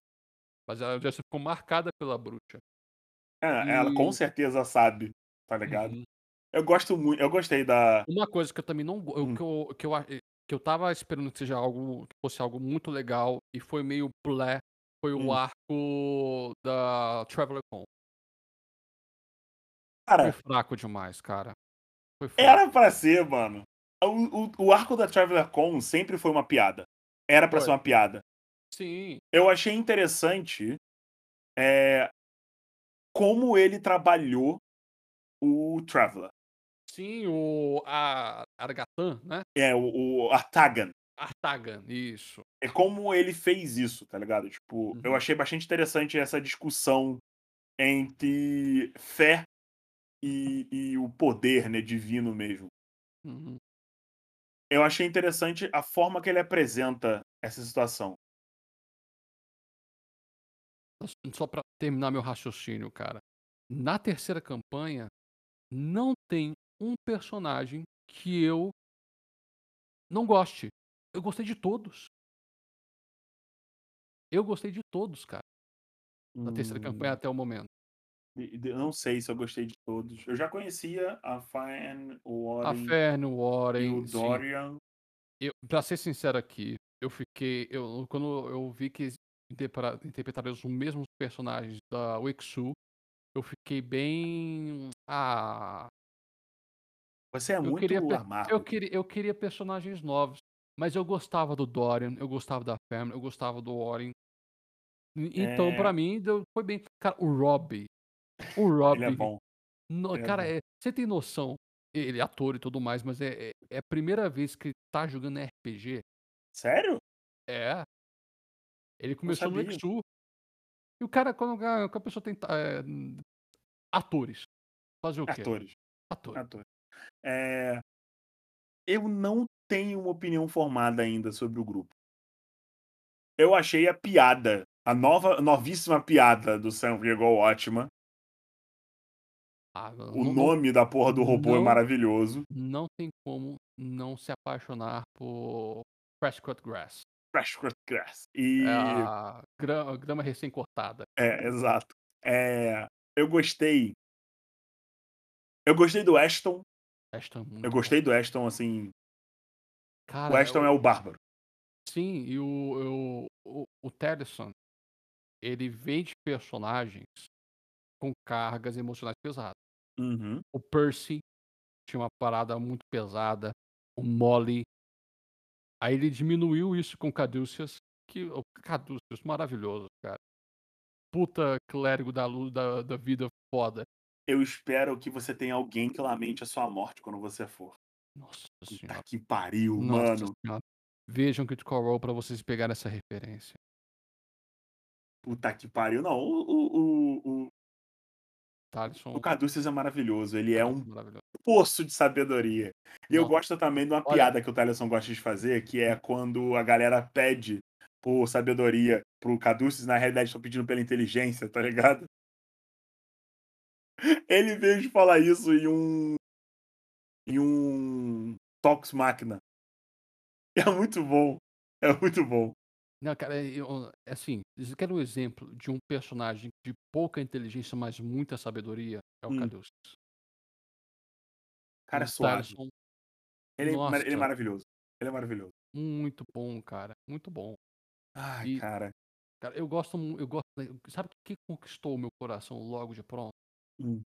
Mas a Jester ficou marcada pela bruxa. É, ela com E- certeza sabe, tá ligado? Uhum. Eu gosto muito, eu gostei da. Uma coisa que eu também não. Hum. Que, eu, que, eu, a- que eu tava esperando que seja algo. Que fosse algo muito legal e foi meio blé. Foi o Hum. arco da Traveler Con. Foi Cara, fraco demais, cara. Foi fraco. era pra ser, mano. O, o, o arco da Traveler Con sempre foi uma piada. Era pra Foi. ser uma piada. Sim. Eu achei interessante é, como ele trabalhou o Traveler. Sim, o. A Argatan, né? É, o, o Artagan. Artagan, isso. É como ele fez isso, tá ligado? Tipo, eu Uhum. achei bastante interessante essa discussão entre fé e, e o poder, né, divino mesmo. Uhum. Eu achei interessante a forma que ele apresenta essa situação. Só pra terminar meu raciocínio, cara. Na terceira campanha, não tem um personagem que eu não goste. Eu gostei de todos. Eu gostei de todos, cara, na terceira campanha Hum, até o momento. Eu não sei se eu gostei de todos. Eu já conhecia a Fan, o A Orin Fern, o e Warren, o sim. Dorian. Eu, pra ser sincero aqui, eu fiquei. Eu, quando eu vi que interpretaram os mesmos personagens da Wixu, eu fiquei bem. Ah. Você é Eu muito queria, amargo. eu, queria, eu queria personagens novos. Mas eu gostava do Dorian, eu gostava da Fern, eu gostava do Warren. E- Então, É. pra mim, deu- foi bem. Cara, o Robbie. O Ele Robbie. é bom. No- Ele é cara, bom. é- você tem noção? Ele é ator e tudo mais, mas é, é, é a primeira vez que ele tá jogando RPG. Sério? É. Ele começou no. Exu. E o cara, quando a, quando a pessoa tem. é, atores. Fazer o quê? Atores. Atores. Atores. É, Eu não tenho uma opinião formada ainda sobre o grupo. Eu achei a piada, a nova, novíssima piada do Sam Riegel ótima. Ah, O não- nome da porra do robô é não- maravilhoso. Não tem como não se apaixonar por Fresh Cut Grass. Fresh Cut Grass. E. É a grama, grama recém-cortada. É, exato. É, eu gostei. Eu gostei do Ashton. Ashton é Eu bom. gostei do Ashton, assim. Cara, O Ashton é o bárbaro. Sim, e o, o, o, o Tedderson, ele vende personagens com cargas emocionais pesadas. Uhum. O Percy tinha uma parada muito pesada. O Molly. Aí ele diminuiu isso com Caduceus. Que, o Caduceus, maravilhoso, cara. Puta clérigo da, da, da vida foda. Eu espero que você tenha alguém que lamente a sua morte quando você for. Nossa senhora. que pariu, Nossa mano. senhora. Vejam Critical Role pra vocês pegarem essa referência. Puta que pariu. Não, o, o, Thaleson. o Caduceus é maravilhoso. Ele é um Maravilhoso. poço de sabedoria. E eu Nossa. gosto também de uma Olha- piada que o Thaleson gosta de fazer, que é quando a galera pede por sabedoria pro Caduceus, na realidade estão pedindo pela inteligência, tá ligado? Ele veio de falar isso em um. em um. Tox Máquina. É muito bom. É muito bom. Não, cara, eu, assim, eu quero um exemplo de um personagem de pouca inteligência, mas muita sabedoria. É o Hum. Caduceus. Cara, é O suave. Ele, é- Nossa. ele é maravilhoso. Ele é maravilhoso. muito bom, cara. Muito bom. Ai, E- cara. Cara, eu gosto eu gosto. Sabe o que conquistou o meu coração logo de pronto? Hum.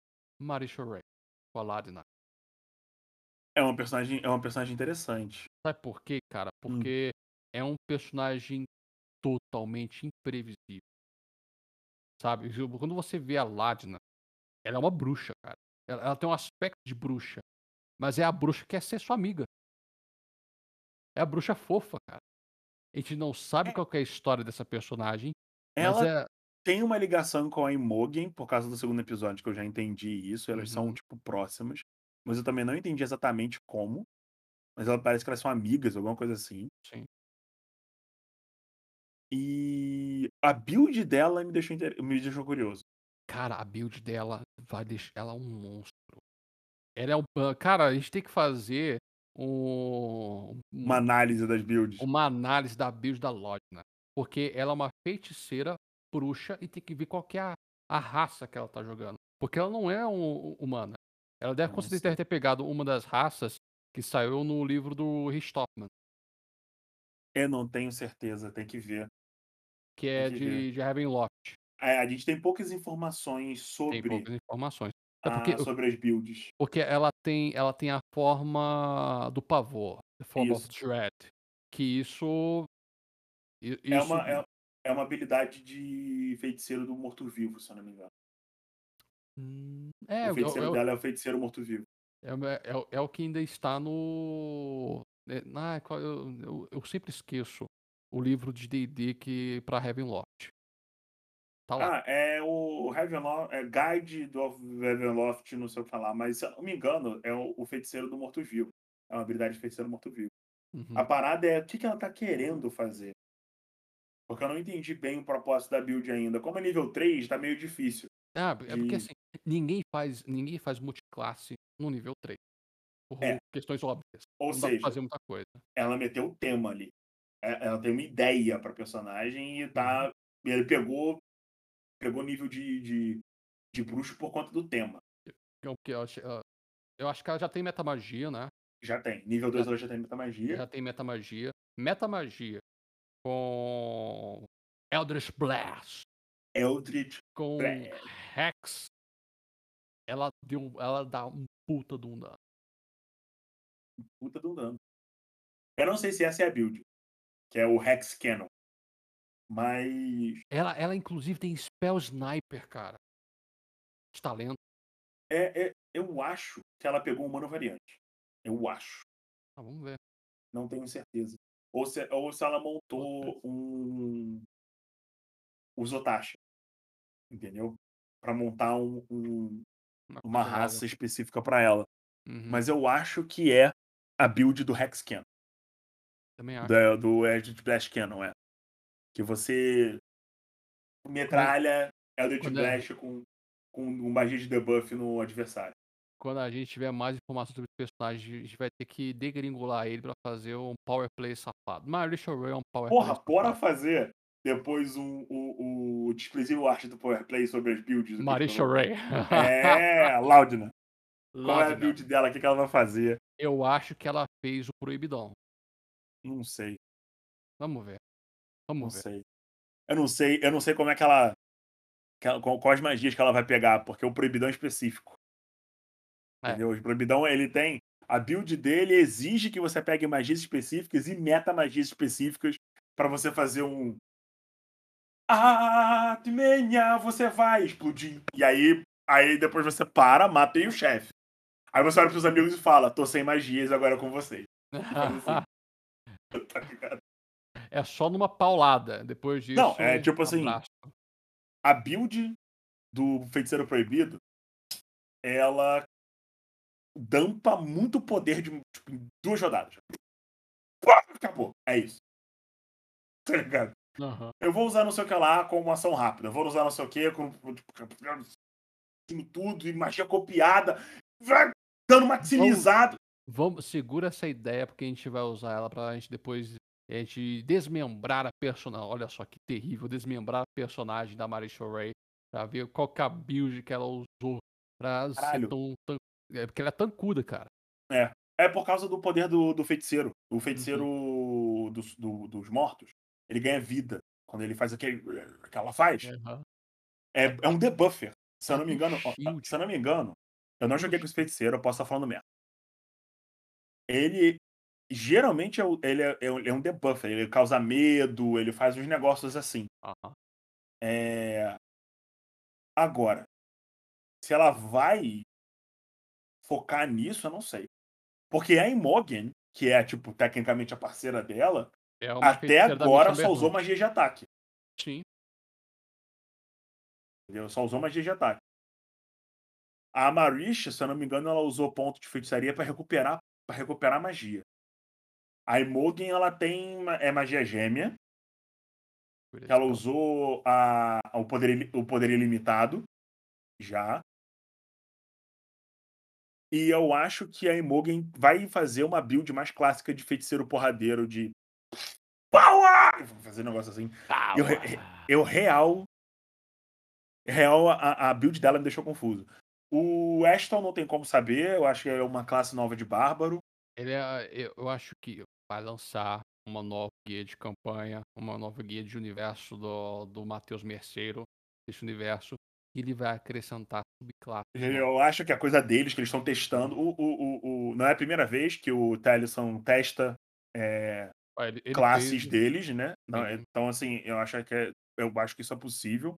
Marisha Ray, com a Ladina. É uma personagem, é uma personagem interessante. Sabe por quê, cara? Hum. Porque é um personagem totalmente imprevisível. sabe? Quando você vê a Ladna, ela é uma bruxa, cara. Ela, ela tem um aspecto de bruxa, mas é a bruxa que quer ser sua amiga. É a bruxa fofa, cara. A gente não sabe É. qual é a história dessa personagem, Ela é. tem uma ligação com a Imogen, por causa do segundo episódio, que eu já entendi isso. Elas são, Uhum. tipo, próximas. Mas eu também não entendi exatamente como. Mas ela parece que elas são amigas, alguma coisa assim. Sim. E a build dela me deixou, inter- me deixou curioso. Cara, a build dela vai deixar ela um monstro. Ela é um. Cara, a gente tem que fazer um, Uma análise das builds. uma análise da build da Lodna. Porque ela é uma feiticeira bruxa e tem que ver qual que é a, a raça que ela tá jogando. Porque ela não é um, humana. Ela deve deve ter pegado uma das raças que saiu no livro do Richthofen, Eu não tenho certeza, tem que ver. Que é Tem que ver. de, de Ravenloft. É, a gente tem poucas informações Tem sobre, poucas informações. É porque, sobre as builds. porque ela tem ela tem a forma do pavor, the form of Isso. dread. Que isso. É isso uma, é, é uma habilidade de feiticeiro do morto-vivo, se eu não me engano. Hum, é, o é, feiticeiro é- dela é o feiticeiro morto-vivo. É, o- é, é o que ainda está no. é, ah, qual- eu, eu, eu sempre esqueço o livro de DD que para Ravenloft. Tá lá. Ah, é o Ravenloft, é Guide do Ravenloft, não sei o que falar, mas se eu não me engano, é o, o feiticeiro do morto-vivo. É uma habilidade de feiticeiro morto-vivo. Uhum. A parada é o que, que ela tá querendo fazer. Porque eu não entendi bem o propósito da build ainda. Como é nível 3, tá meio difícil. Ah, é porque de- assim, ninguém faz, ninguém faz multiclasse no nível 3. Por É. questões óbvias. Ou não seja, fazer muita coisa. ela meteu o tema ali. É- Ela tem uma ideia pra personagem e tá. e Ele pegou. Pegou nível de, de, de bruxo por conta do tema. É que eu, acho, ah, eu acho que ela já tem metamagia, né? Já tem. Nível 2 Já- ela já tem muita magia. Já tem metamagia. Metamagia com Eldritch Blast. Eldritch. com Blast. Rex, ela deu, ela dá um puta de um dano. Puta de um dano. Eu não sei se essa é a build. Que é o Hex Cannon. Mas. Ela, ela inclusive tem spell sniper, cara. De talento. É, é, eu acho que ela pegou um mano variante. Eu acho. Ah, vamos ver. Não tenho certeza. Ou se, ou se ela montou um. O Zotashi. Entendeu? Pra montar um, um- Uma, uma raça específica pra ela. Uhum, Mas eu acho que é a build do Hex Cannon. Também acho. Da, do Eldritch Blast Cannon, é. Que você metralha Eldritch é- Blast com, com um magia de debuff no adversário. Quando a gente tiver mais informações sobre o personagem, a gente vai ter que degringolar ele pra fazer um power play safado. Marisha Ray é um power Porra, play bora safado. fazer depois o, o desprezível arte do Power Play sobre as builds. Marisha Ray. É, Laudna. Qual é a build dela? O que que ela vai fazer? Eu acho que ela fez o proibidão. Não sei, Vamos ver. não Vamos ver. sei. Eu não sei, eu não sei como é que ela. que ela- Quais magias que ela vai pegar, porque o proibidão é específico. É. Entendeu? O proibidão, ele tem. A build dele exige que você pegue magias específicas e meta magias específicas pra você fazer um. Ah, Timenha, você vai explodir. E aí, aí depois você para, matei o chefe. Aí você olha pros amigos e fala: tô sem magias agora com vocês. assim. Tá ligado? É só numa paulada. Depois disso. Não, é tipo assim, abraço. a build do Feiticeiro Proibido, ela dampa muito poder de tipo, em duas rodadas. Acabou. É isso. Tá ligado? Aham. Eu vou usar não sei o que lá com uma ação rápida. Eu vou usar não sei o que com tipo, tudo e magia copiada. Vai dando maximizado. Vamos, segura essa ideia, porque a gente vai usar ela pra gente depois a gente desmembrar a personagem. Olha só que terrível, desmembrar a personagem da Marisha Ray pra ver qual que é a build que ela usou pra ser Caralho. tão, tão- É porque ela é tancuda, cara. É por causa do poder do, do feiticeiro. O feiticeiro dos, do- dos mortos, ele ganha vida. Quando ele faz aquele. que ela faz. Aham. É, é um debuffer. Se eu É não me engano, ó, se eu não me engano, eu não joguei com esse feiticeiro, eu posso estar falando merda. Ele geralmente é, o- ele é, é um- ele é um debuffer, ele causa medo, ele faz uns negócios assim. Aham. É, Agora, se ela vai focar nisso, eu não sei. Porque a Imogen, que é, tipo, tecnicamente a parceira dela, É até agora só usou magia de ataque. Sim. Entendeu? Só usou magia de ataque. A Marisha, se eu não me engano, ela usou ponto de feitiçaria para recuperar para recuperar magia. A Imogen, ela tem é magia gêmea, ela usou a, o, poder, o poder ilimitado já. E eu acho que a Imogen vai fazer uma build mais clássica de feiticeiro porradeiro de Power! Vou fazer um negócio assim. Eu, eu real. Real, a, a build dela me deixou confuso. O Ashton não tem como saber, eu acho que é uma classe nova de bárbaro. Ele é, eu, eu acho que vai lançar uma nova guia de campanha, uma nova guia de universo do, do Matheus Merceiro, desse universo, e ele vai acrescentar subclasses. novas. Eu acho que é coisa deles, que eles estão testando. O, o, o, o- não é a primeira vez que o Tellison testa é, Ah, Ele, ele classes fez- deles, né? Não, Uhum. Então, assim, eu acho que é- eu acho que isso é possível.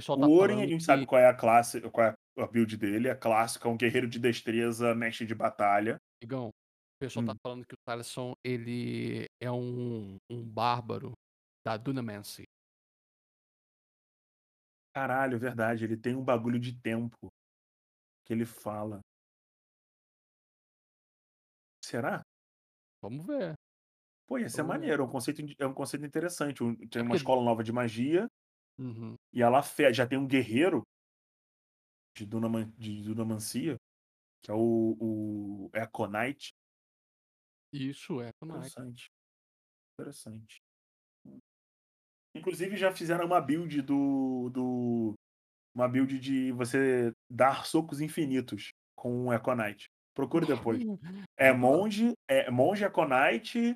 só tá o Orin, a gente que- sabe qual é a classe, qual é a build dele, é clássica, um guerreiro de destreza, mestre de batalha. Igão, o pessoal tá Hum. falando que o Talisson, ele é um, um bárbaro da Dunamancy. Caralho, verdade, ele tem um bagulho de tempo que ele fala. Será? Vamos ver. Pô, ia ser Vamos ver. maneiro, é um conceito, é um conceito interessante. Tem uma escola nova de magia Uhum. e ela já tem um guerreiro de, Dunaman, de Dunamancia, que é o, o Econite. Isso é Knight. Interessante. Interessante. Inclusive já fizeram uma build do. do uma build de você dar socos infinitos com o Econite. Procure depois. É monge, é monge Econite.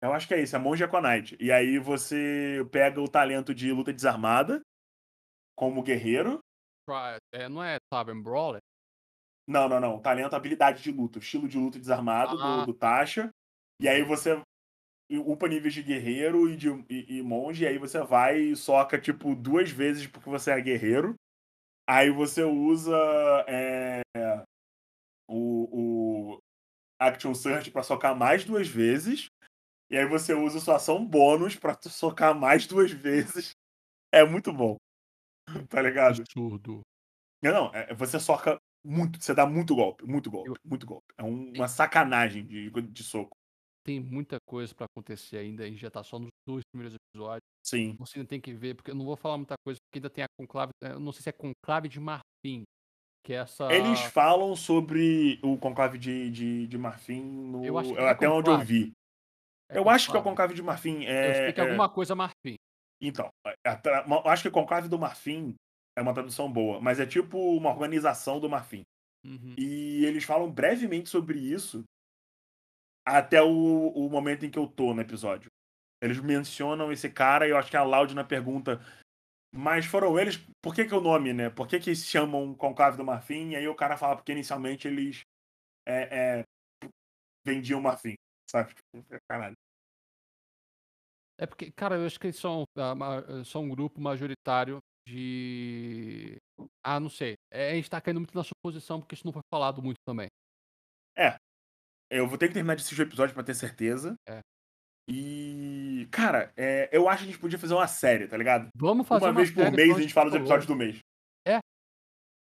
Eu acho que é isso, é monge Econite. E aí você pega o talento de luta desarmada como guerreiro. É, não é Tavern Brawler? Não, não, não. Talento, habilidade de luta, estilo de luta desarmado do, Ah. do Tasha. E aí você upa níveis de guerreiro e de e, e monge, e aí você vai e soca, tipo, duas vezes porque você é guerreiro. Aí você usa é, o, o Action Search pra socar mais duas vezes. E aí você usa sua ação bônus pra tu socar mais duas vezes. É muito bom. Tá ligado? Absurdo. Não, não, é- você soca muito, você dá muito golpe, muito golpe, muito golpe. É um- uma sacanagem de, de soco. Tem muita coisa pra acontecer ainda, a gente já tá só nos dois primeiros episódios. Sim. Você ainda tem que ver, porque eu não vou falar muita coisa, porque ainda tem a conclave, eh, eu não sei se é conclave de marfim, que é essa... Eles falam sobre o conclave de, de, de marfim no, Eu acho que é até onde eu conclave. vi. é eu acho que é o conclave. conclave de marfim. Eu É, sei que é é- alguma coisa marfim. Então, tra- acho que o conclave do marfim é uma tradução boa, mas é tipo uma organização do marfim. Uhum. E eles falam brevemente sobre isso até o, o momento em que eu tô no episódio. Eles mencionam esse cara e eu acho que a Laudina pergunta. Mas foram eles. Por que, que o nome, né? Por que, que se chamam Conclave do Marfim? E aí o cara fala porque inicialmente eles é, é, vendiam marfim. Sabe? Caralho. É porque, cara, eu acho que eles são, ah, são um grupo majoritário de. Ah, não sei. É, a gente tá caindo muito na suposição, porque isso não foi falado muito também. Eu vou ter que terminar de assistir o episódio pra ter certeza. É. E. Cara, é, eu acho que a gente podia fazer uma série, tá ligado? Vamos fazer uma uma vez por mês a gente fala Critical episódios do mês. É.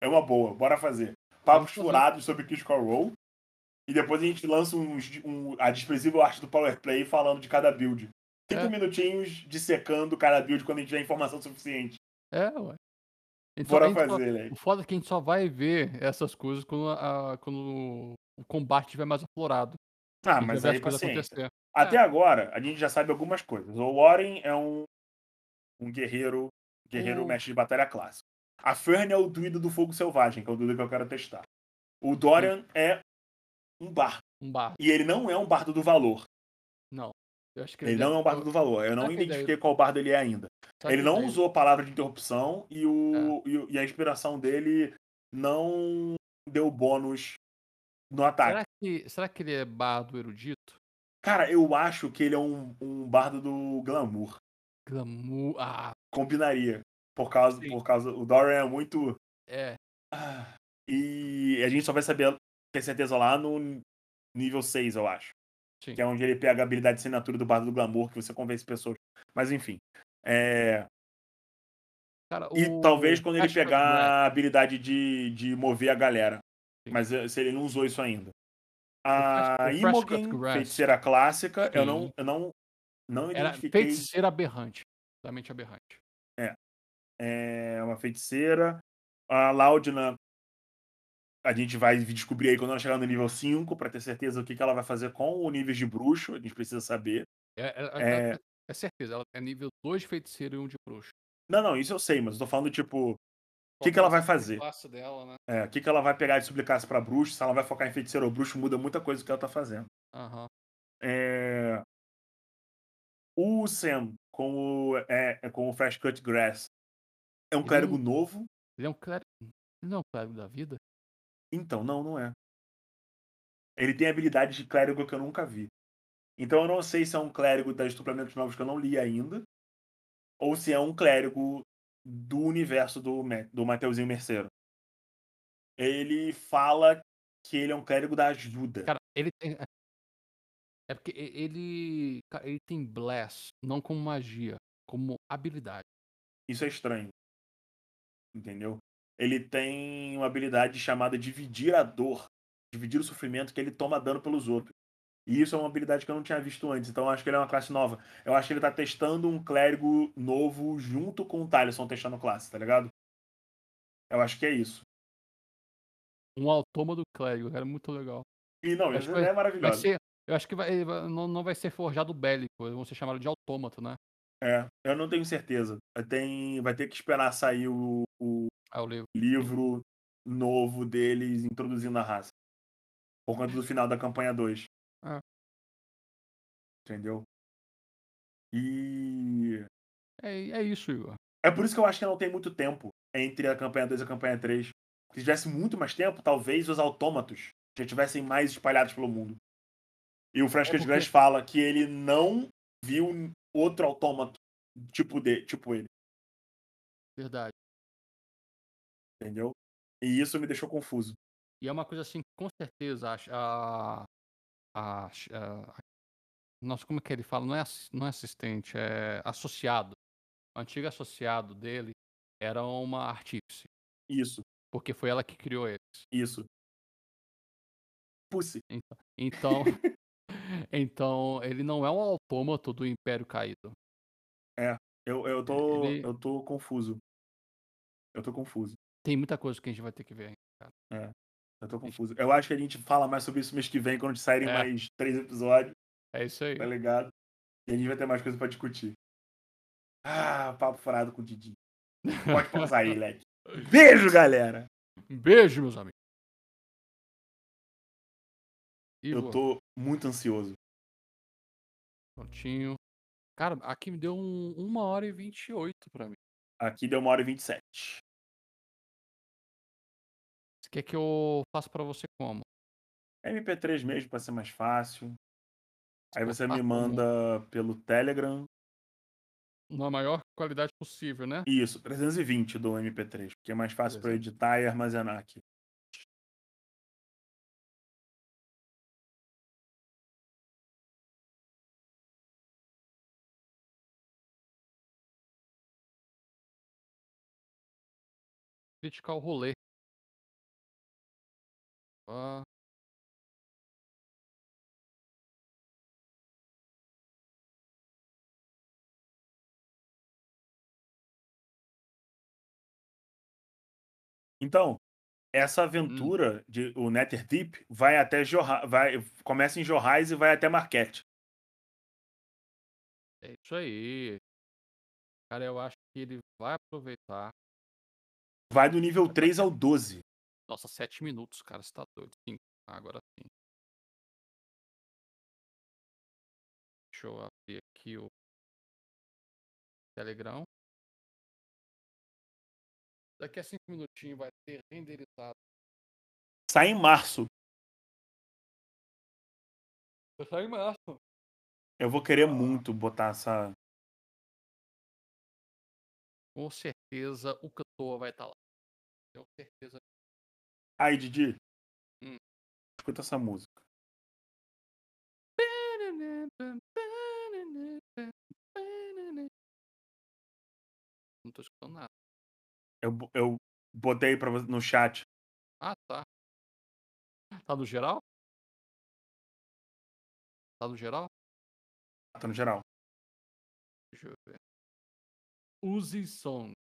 É uma boa, bora fazer. Papos furados sobre Critical Role. E depois a gente lança uns, um, a desprezível arte do Power Play falando de cada build. Cinco É. minutinhos dissecando cada build quando a gente tiver informação suficiente. É, ué. A Bora só- fazer, né? O foda é que a gente só vai ver essas coisas quando, a- quando o combate estiver mais aflorado. Ah, mas aí paciência. Até agora, a gente já sabe algumas coisas. O Warren é um, um guerreiro, guerreiro O- mestre de batalha clássico. A Fern é o druida do fogo selvagem, que é o druida que eu quero testar. O Dorian é um bardo. Um bardo. E ele não é um bardo do valor. Não. Ele não é um bardo do valor. Eu não identifiquei qual bardo ele é ainda. Ele não usou a palavra de interrupção e, É. o, e, o- e a inspiração dele não deu bônus no ataque. Será que, será que ele é bardo erudito? Cara, eu acho que ele é um, um bardo do glamour. Glamour. Ah, Combinaria. Por causa, Sim. por causa. O Dorian é muito. É. Ah, E a gente só vai saber ter certeza lá no nível 6, eu acho. Sim. Que é onde ele pega a habilidade de assinatura do Bardo do Glamour, que você convence pessoas. Mas enfim. É, Cara, E o talvez quando ele Cut pegar Grass- a habilidade de, de mover a galera. Sim. Mas eh, se ele não usou isso ainda. A Imogen, feiticeira clássica, eu Sim. não, eu não, não Era identifiquei. feiticeira aberrante. Totalmente aberrante. É uma feiticeira. A Laudina, a gente vai descobrir aí quando ela chegar no nível 5, pra ter certeza do que, que ela vai fazer com o nível de bruxo. A gente precisa saber. É, é, É. é- é certeza, ela é nível 2 de feiticeiro e 1 de bruxo. Não, não, isso eu sei, mas eu tô falando, tipo, o que, que ela vai fazer? dela, né? É, o que, que ela vai pegar de suplicasse pra bruxo, se ela vai focar em feiticeiro ou bruxo, muda muita coisa do que ela tá fazendo. Aham. É... O Sam com o, é, é com o Fresh Cut Grass é um clérigo novo? Ele é um clérigo. Ele não é um clérigo da vida? Então, não, não é. Ele tem habilidade de clérigo que eu nunca vi. Então eu não sei se é um clérigo das Estuplamentos Novos que eu não li ainda, ou se é um clérigo do universo do, do Mateuzinho Merceiro. Ele fala que ele é um clérigo da ajuda. Cara, ele tem. É porque e- ele. Ele tem Bless, não como magia, como habilidade. Isso é estranho. Entendeu? Ele tem uma habilidade chamada dividir a dor, dividir o sofrimento que ele toma dano pelos outros. E isso é uma habilidade que eu não tinha visto antes, então eu acho que ele é uma classe nova. Eu acho que ele tá testando um clérigo novo junto com o Tylerson testando classe, tá ligado? Eu acho que é isso. Um autômato clérigo, cara, muito legal. E não, ideia é Vai maravilhosa. ser. Eu acho que vai, não, não vai ser forjado bélico, vão ser chamados de autômato, né? É, eu não tenho certeza. Tem, vai ter que esperar sair o, o Eu levo. livro novo deles introduzindo a raça. Por conta do final da campanha 2. Ah. Entendeu? E. É, é isso, Igor. É por isso que eu acho que não tem muito tempo entre a campanha 2 e a campanha 3. Se tivesse muito mais tempo, talvez os autômatos já tivessem mais espalhados pelo mundo. E o Fresco É porque- Glass fala que ele não viu outro autômato tipo, de, tipo ele, Verdade. Entendeu? E isso me deixou confuso. E é uma coisa assim, com certeza, acho- a. a, a nossa, como é que ele fala? Não é, não é assistente, é associado. O antigo associado dele era uma artífice, Isso, porque foi ela que criou eles. isso. Pussy. Então, então ele não é um autômato do Império Caído. Eu, eu, tô, Ele- eu tô confuso. Eu tô confuso. Tem muita coisa que a gente vai ter que ver ainda. Eu tô confuso. Eu acho que a gente fala mais sobre isso mês que vem, quando saírem É. mais três episódios, É isso aí. tá ligado? E a gente vai ter mais coisa pra discutir. Ah, papo furado com o Didi. Pode pausar aí, Leque. Beijo, galera! Beijo, meus amigos. Eu tô muito ansioso. prontinho. Cara, aqui me deu um, uma hora e 28 pra mim. Aqui deu uma hora e 27. Você quer que eu faça pra você como? MP3 mesmo, pra ser mais fácil. Aí você me como- manda pelo Telegram. Na maior qualidade possível, né? Isso, 320 do MP3, porque é mais fácil eu editar e armazenar aqui. Criticar o rolê. Ah, Então, essa aventura de o Netherdeep vai até Jorra, vai começa em Jorrais e vai até Marquette. é isso aí. Cara, eu acho que ele vai aproveitar. Vai do nível 3 ao 12. Nossa, 7 minutos, cara, você tá doido. Agora sim. Deixa eu abrir aqui o Telegram. Daqui a 5 minutinhos vai ter renderizado. Sai em março. Vai sair em março. Eu vou querer muito botar essa Com certeza o cantor vai estar lá. Tenho certeza. Aí, Didi. Hum. Escuta essa música. Não tô escutando nada. Eu, eu botei pra você no chat. Ah, tá. Tá no geral? Tá no geral? Tá no geral. Deixa eu ver. Use som.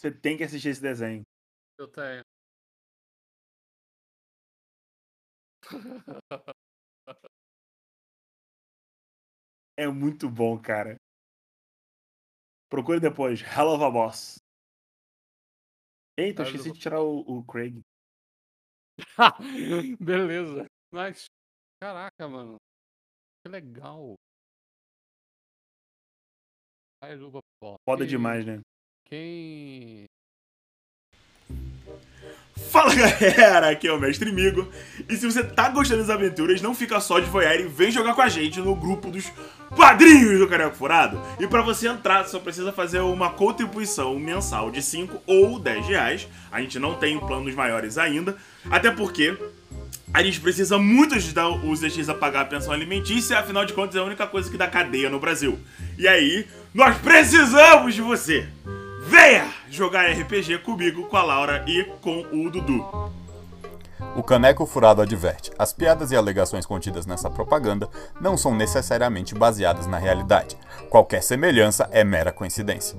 Você tem que assistir esse desenho. Eu tenho. É muito bom, cara. Procure depois. Hell of Boss. Eita, eu esqueci de tirar o, o Craig. Beleza. Mas, caraca, mano. Que legal. Foda demais, né? Quem. Fala galera, aqui é o Mestre Migo. E se você tá gostando das aventuras, não fica só de voyeur e vem jogar com a gente no grupo dos padrinhos do Careco Furado. E para você entrar, só precisa fazer uma contribuição mensal de 5 ou 10 reais. A gente não tem planos maiores ainda, até porque a gente precisa muito ajudar os DX a pagar a pensão alimentícia, afinal de contas é a única coisa que dá cadeia no Brasil. E aí, nós precisamos de você! Venha jogar RPG comigo, com a Laura e com o Dudu. O Caneco Furado adverte: as piadas e alegações contidas nessa propaganda não são necessariamente baseadas na realidade. Qualquer semelhança é mera coincidência.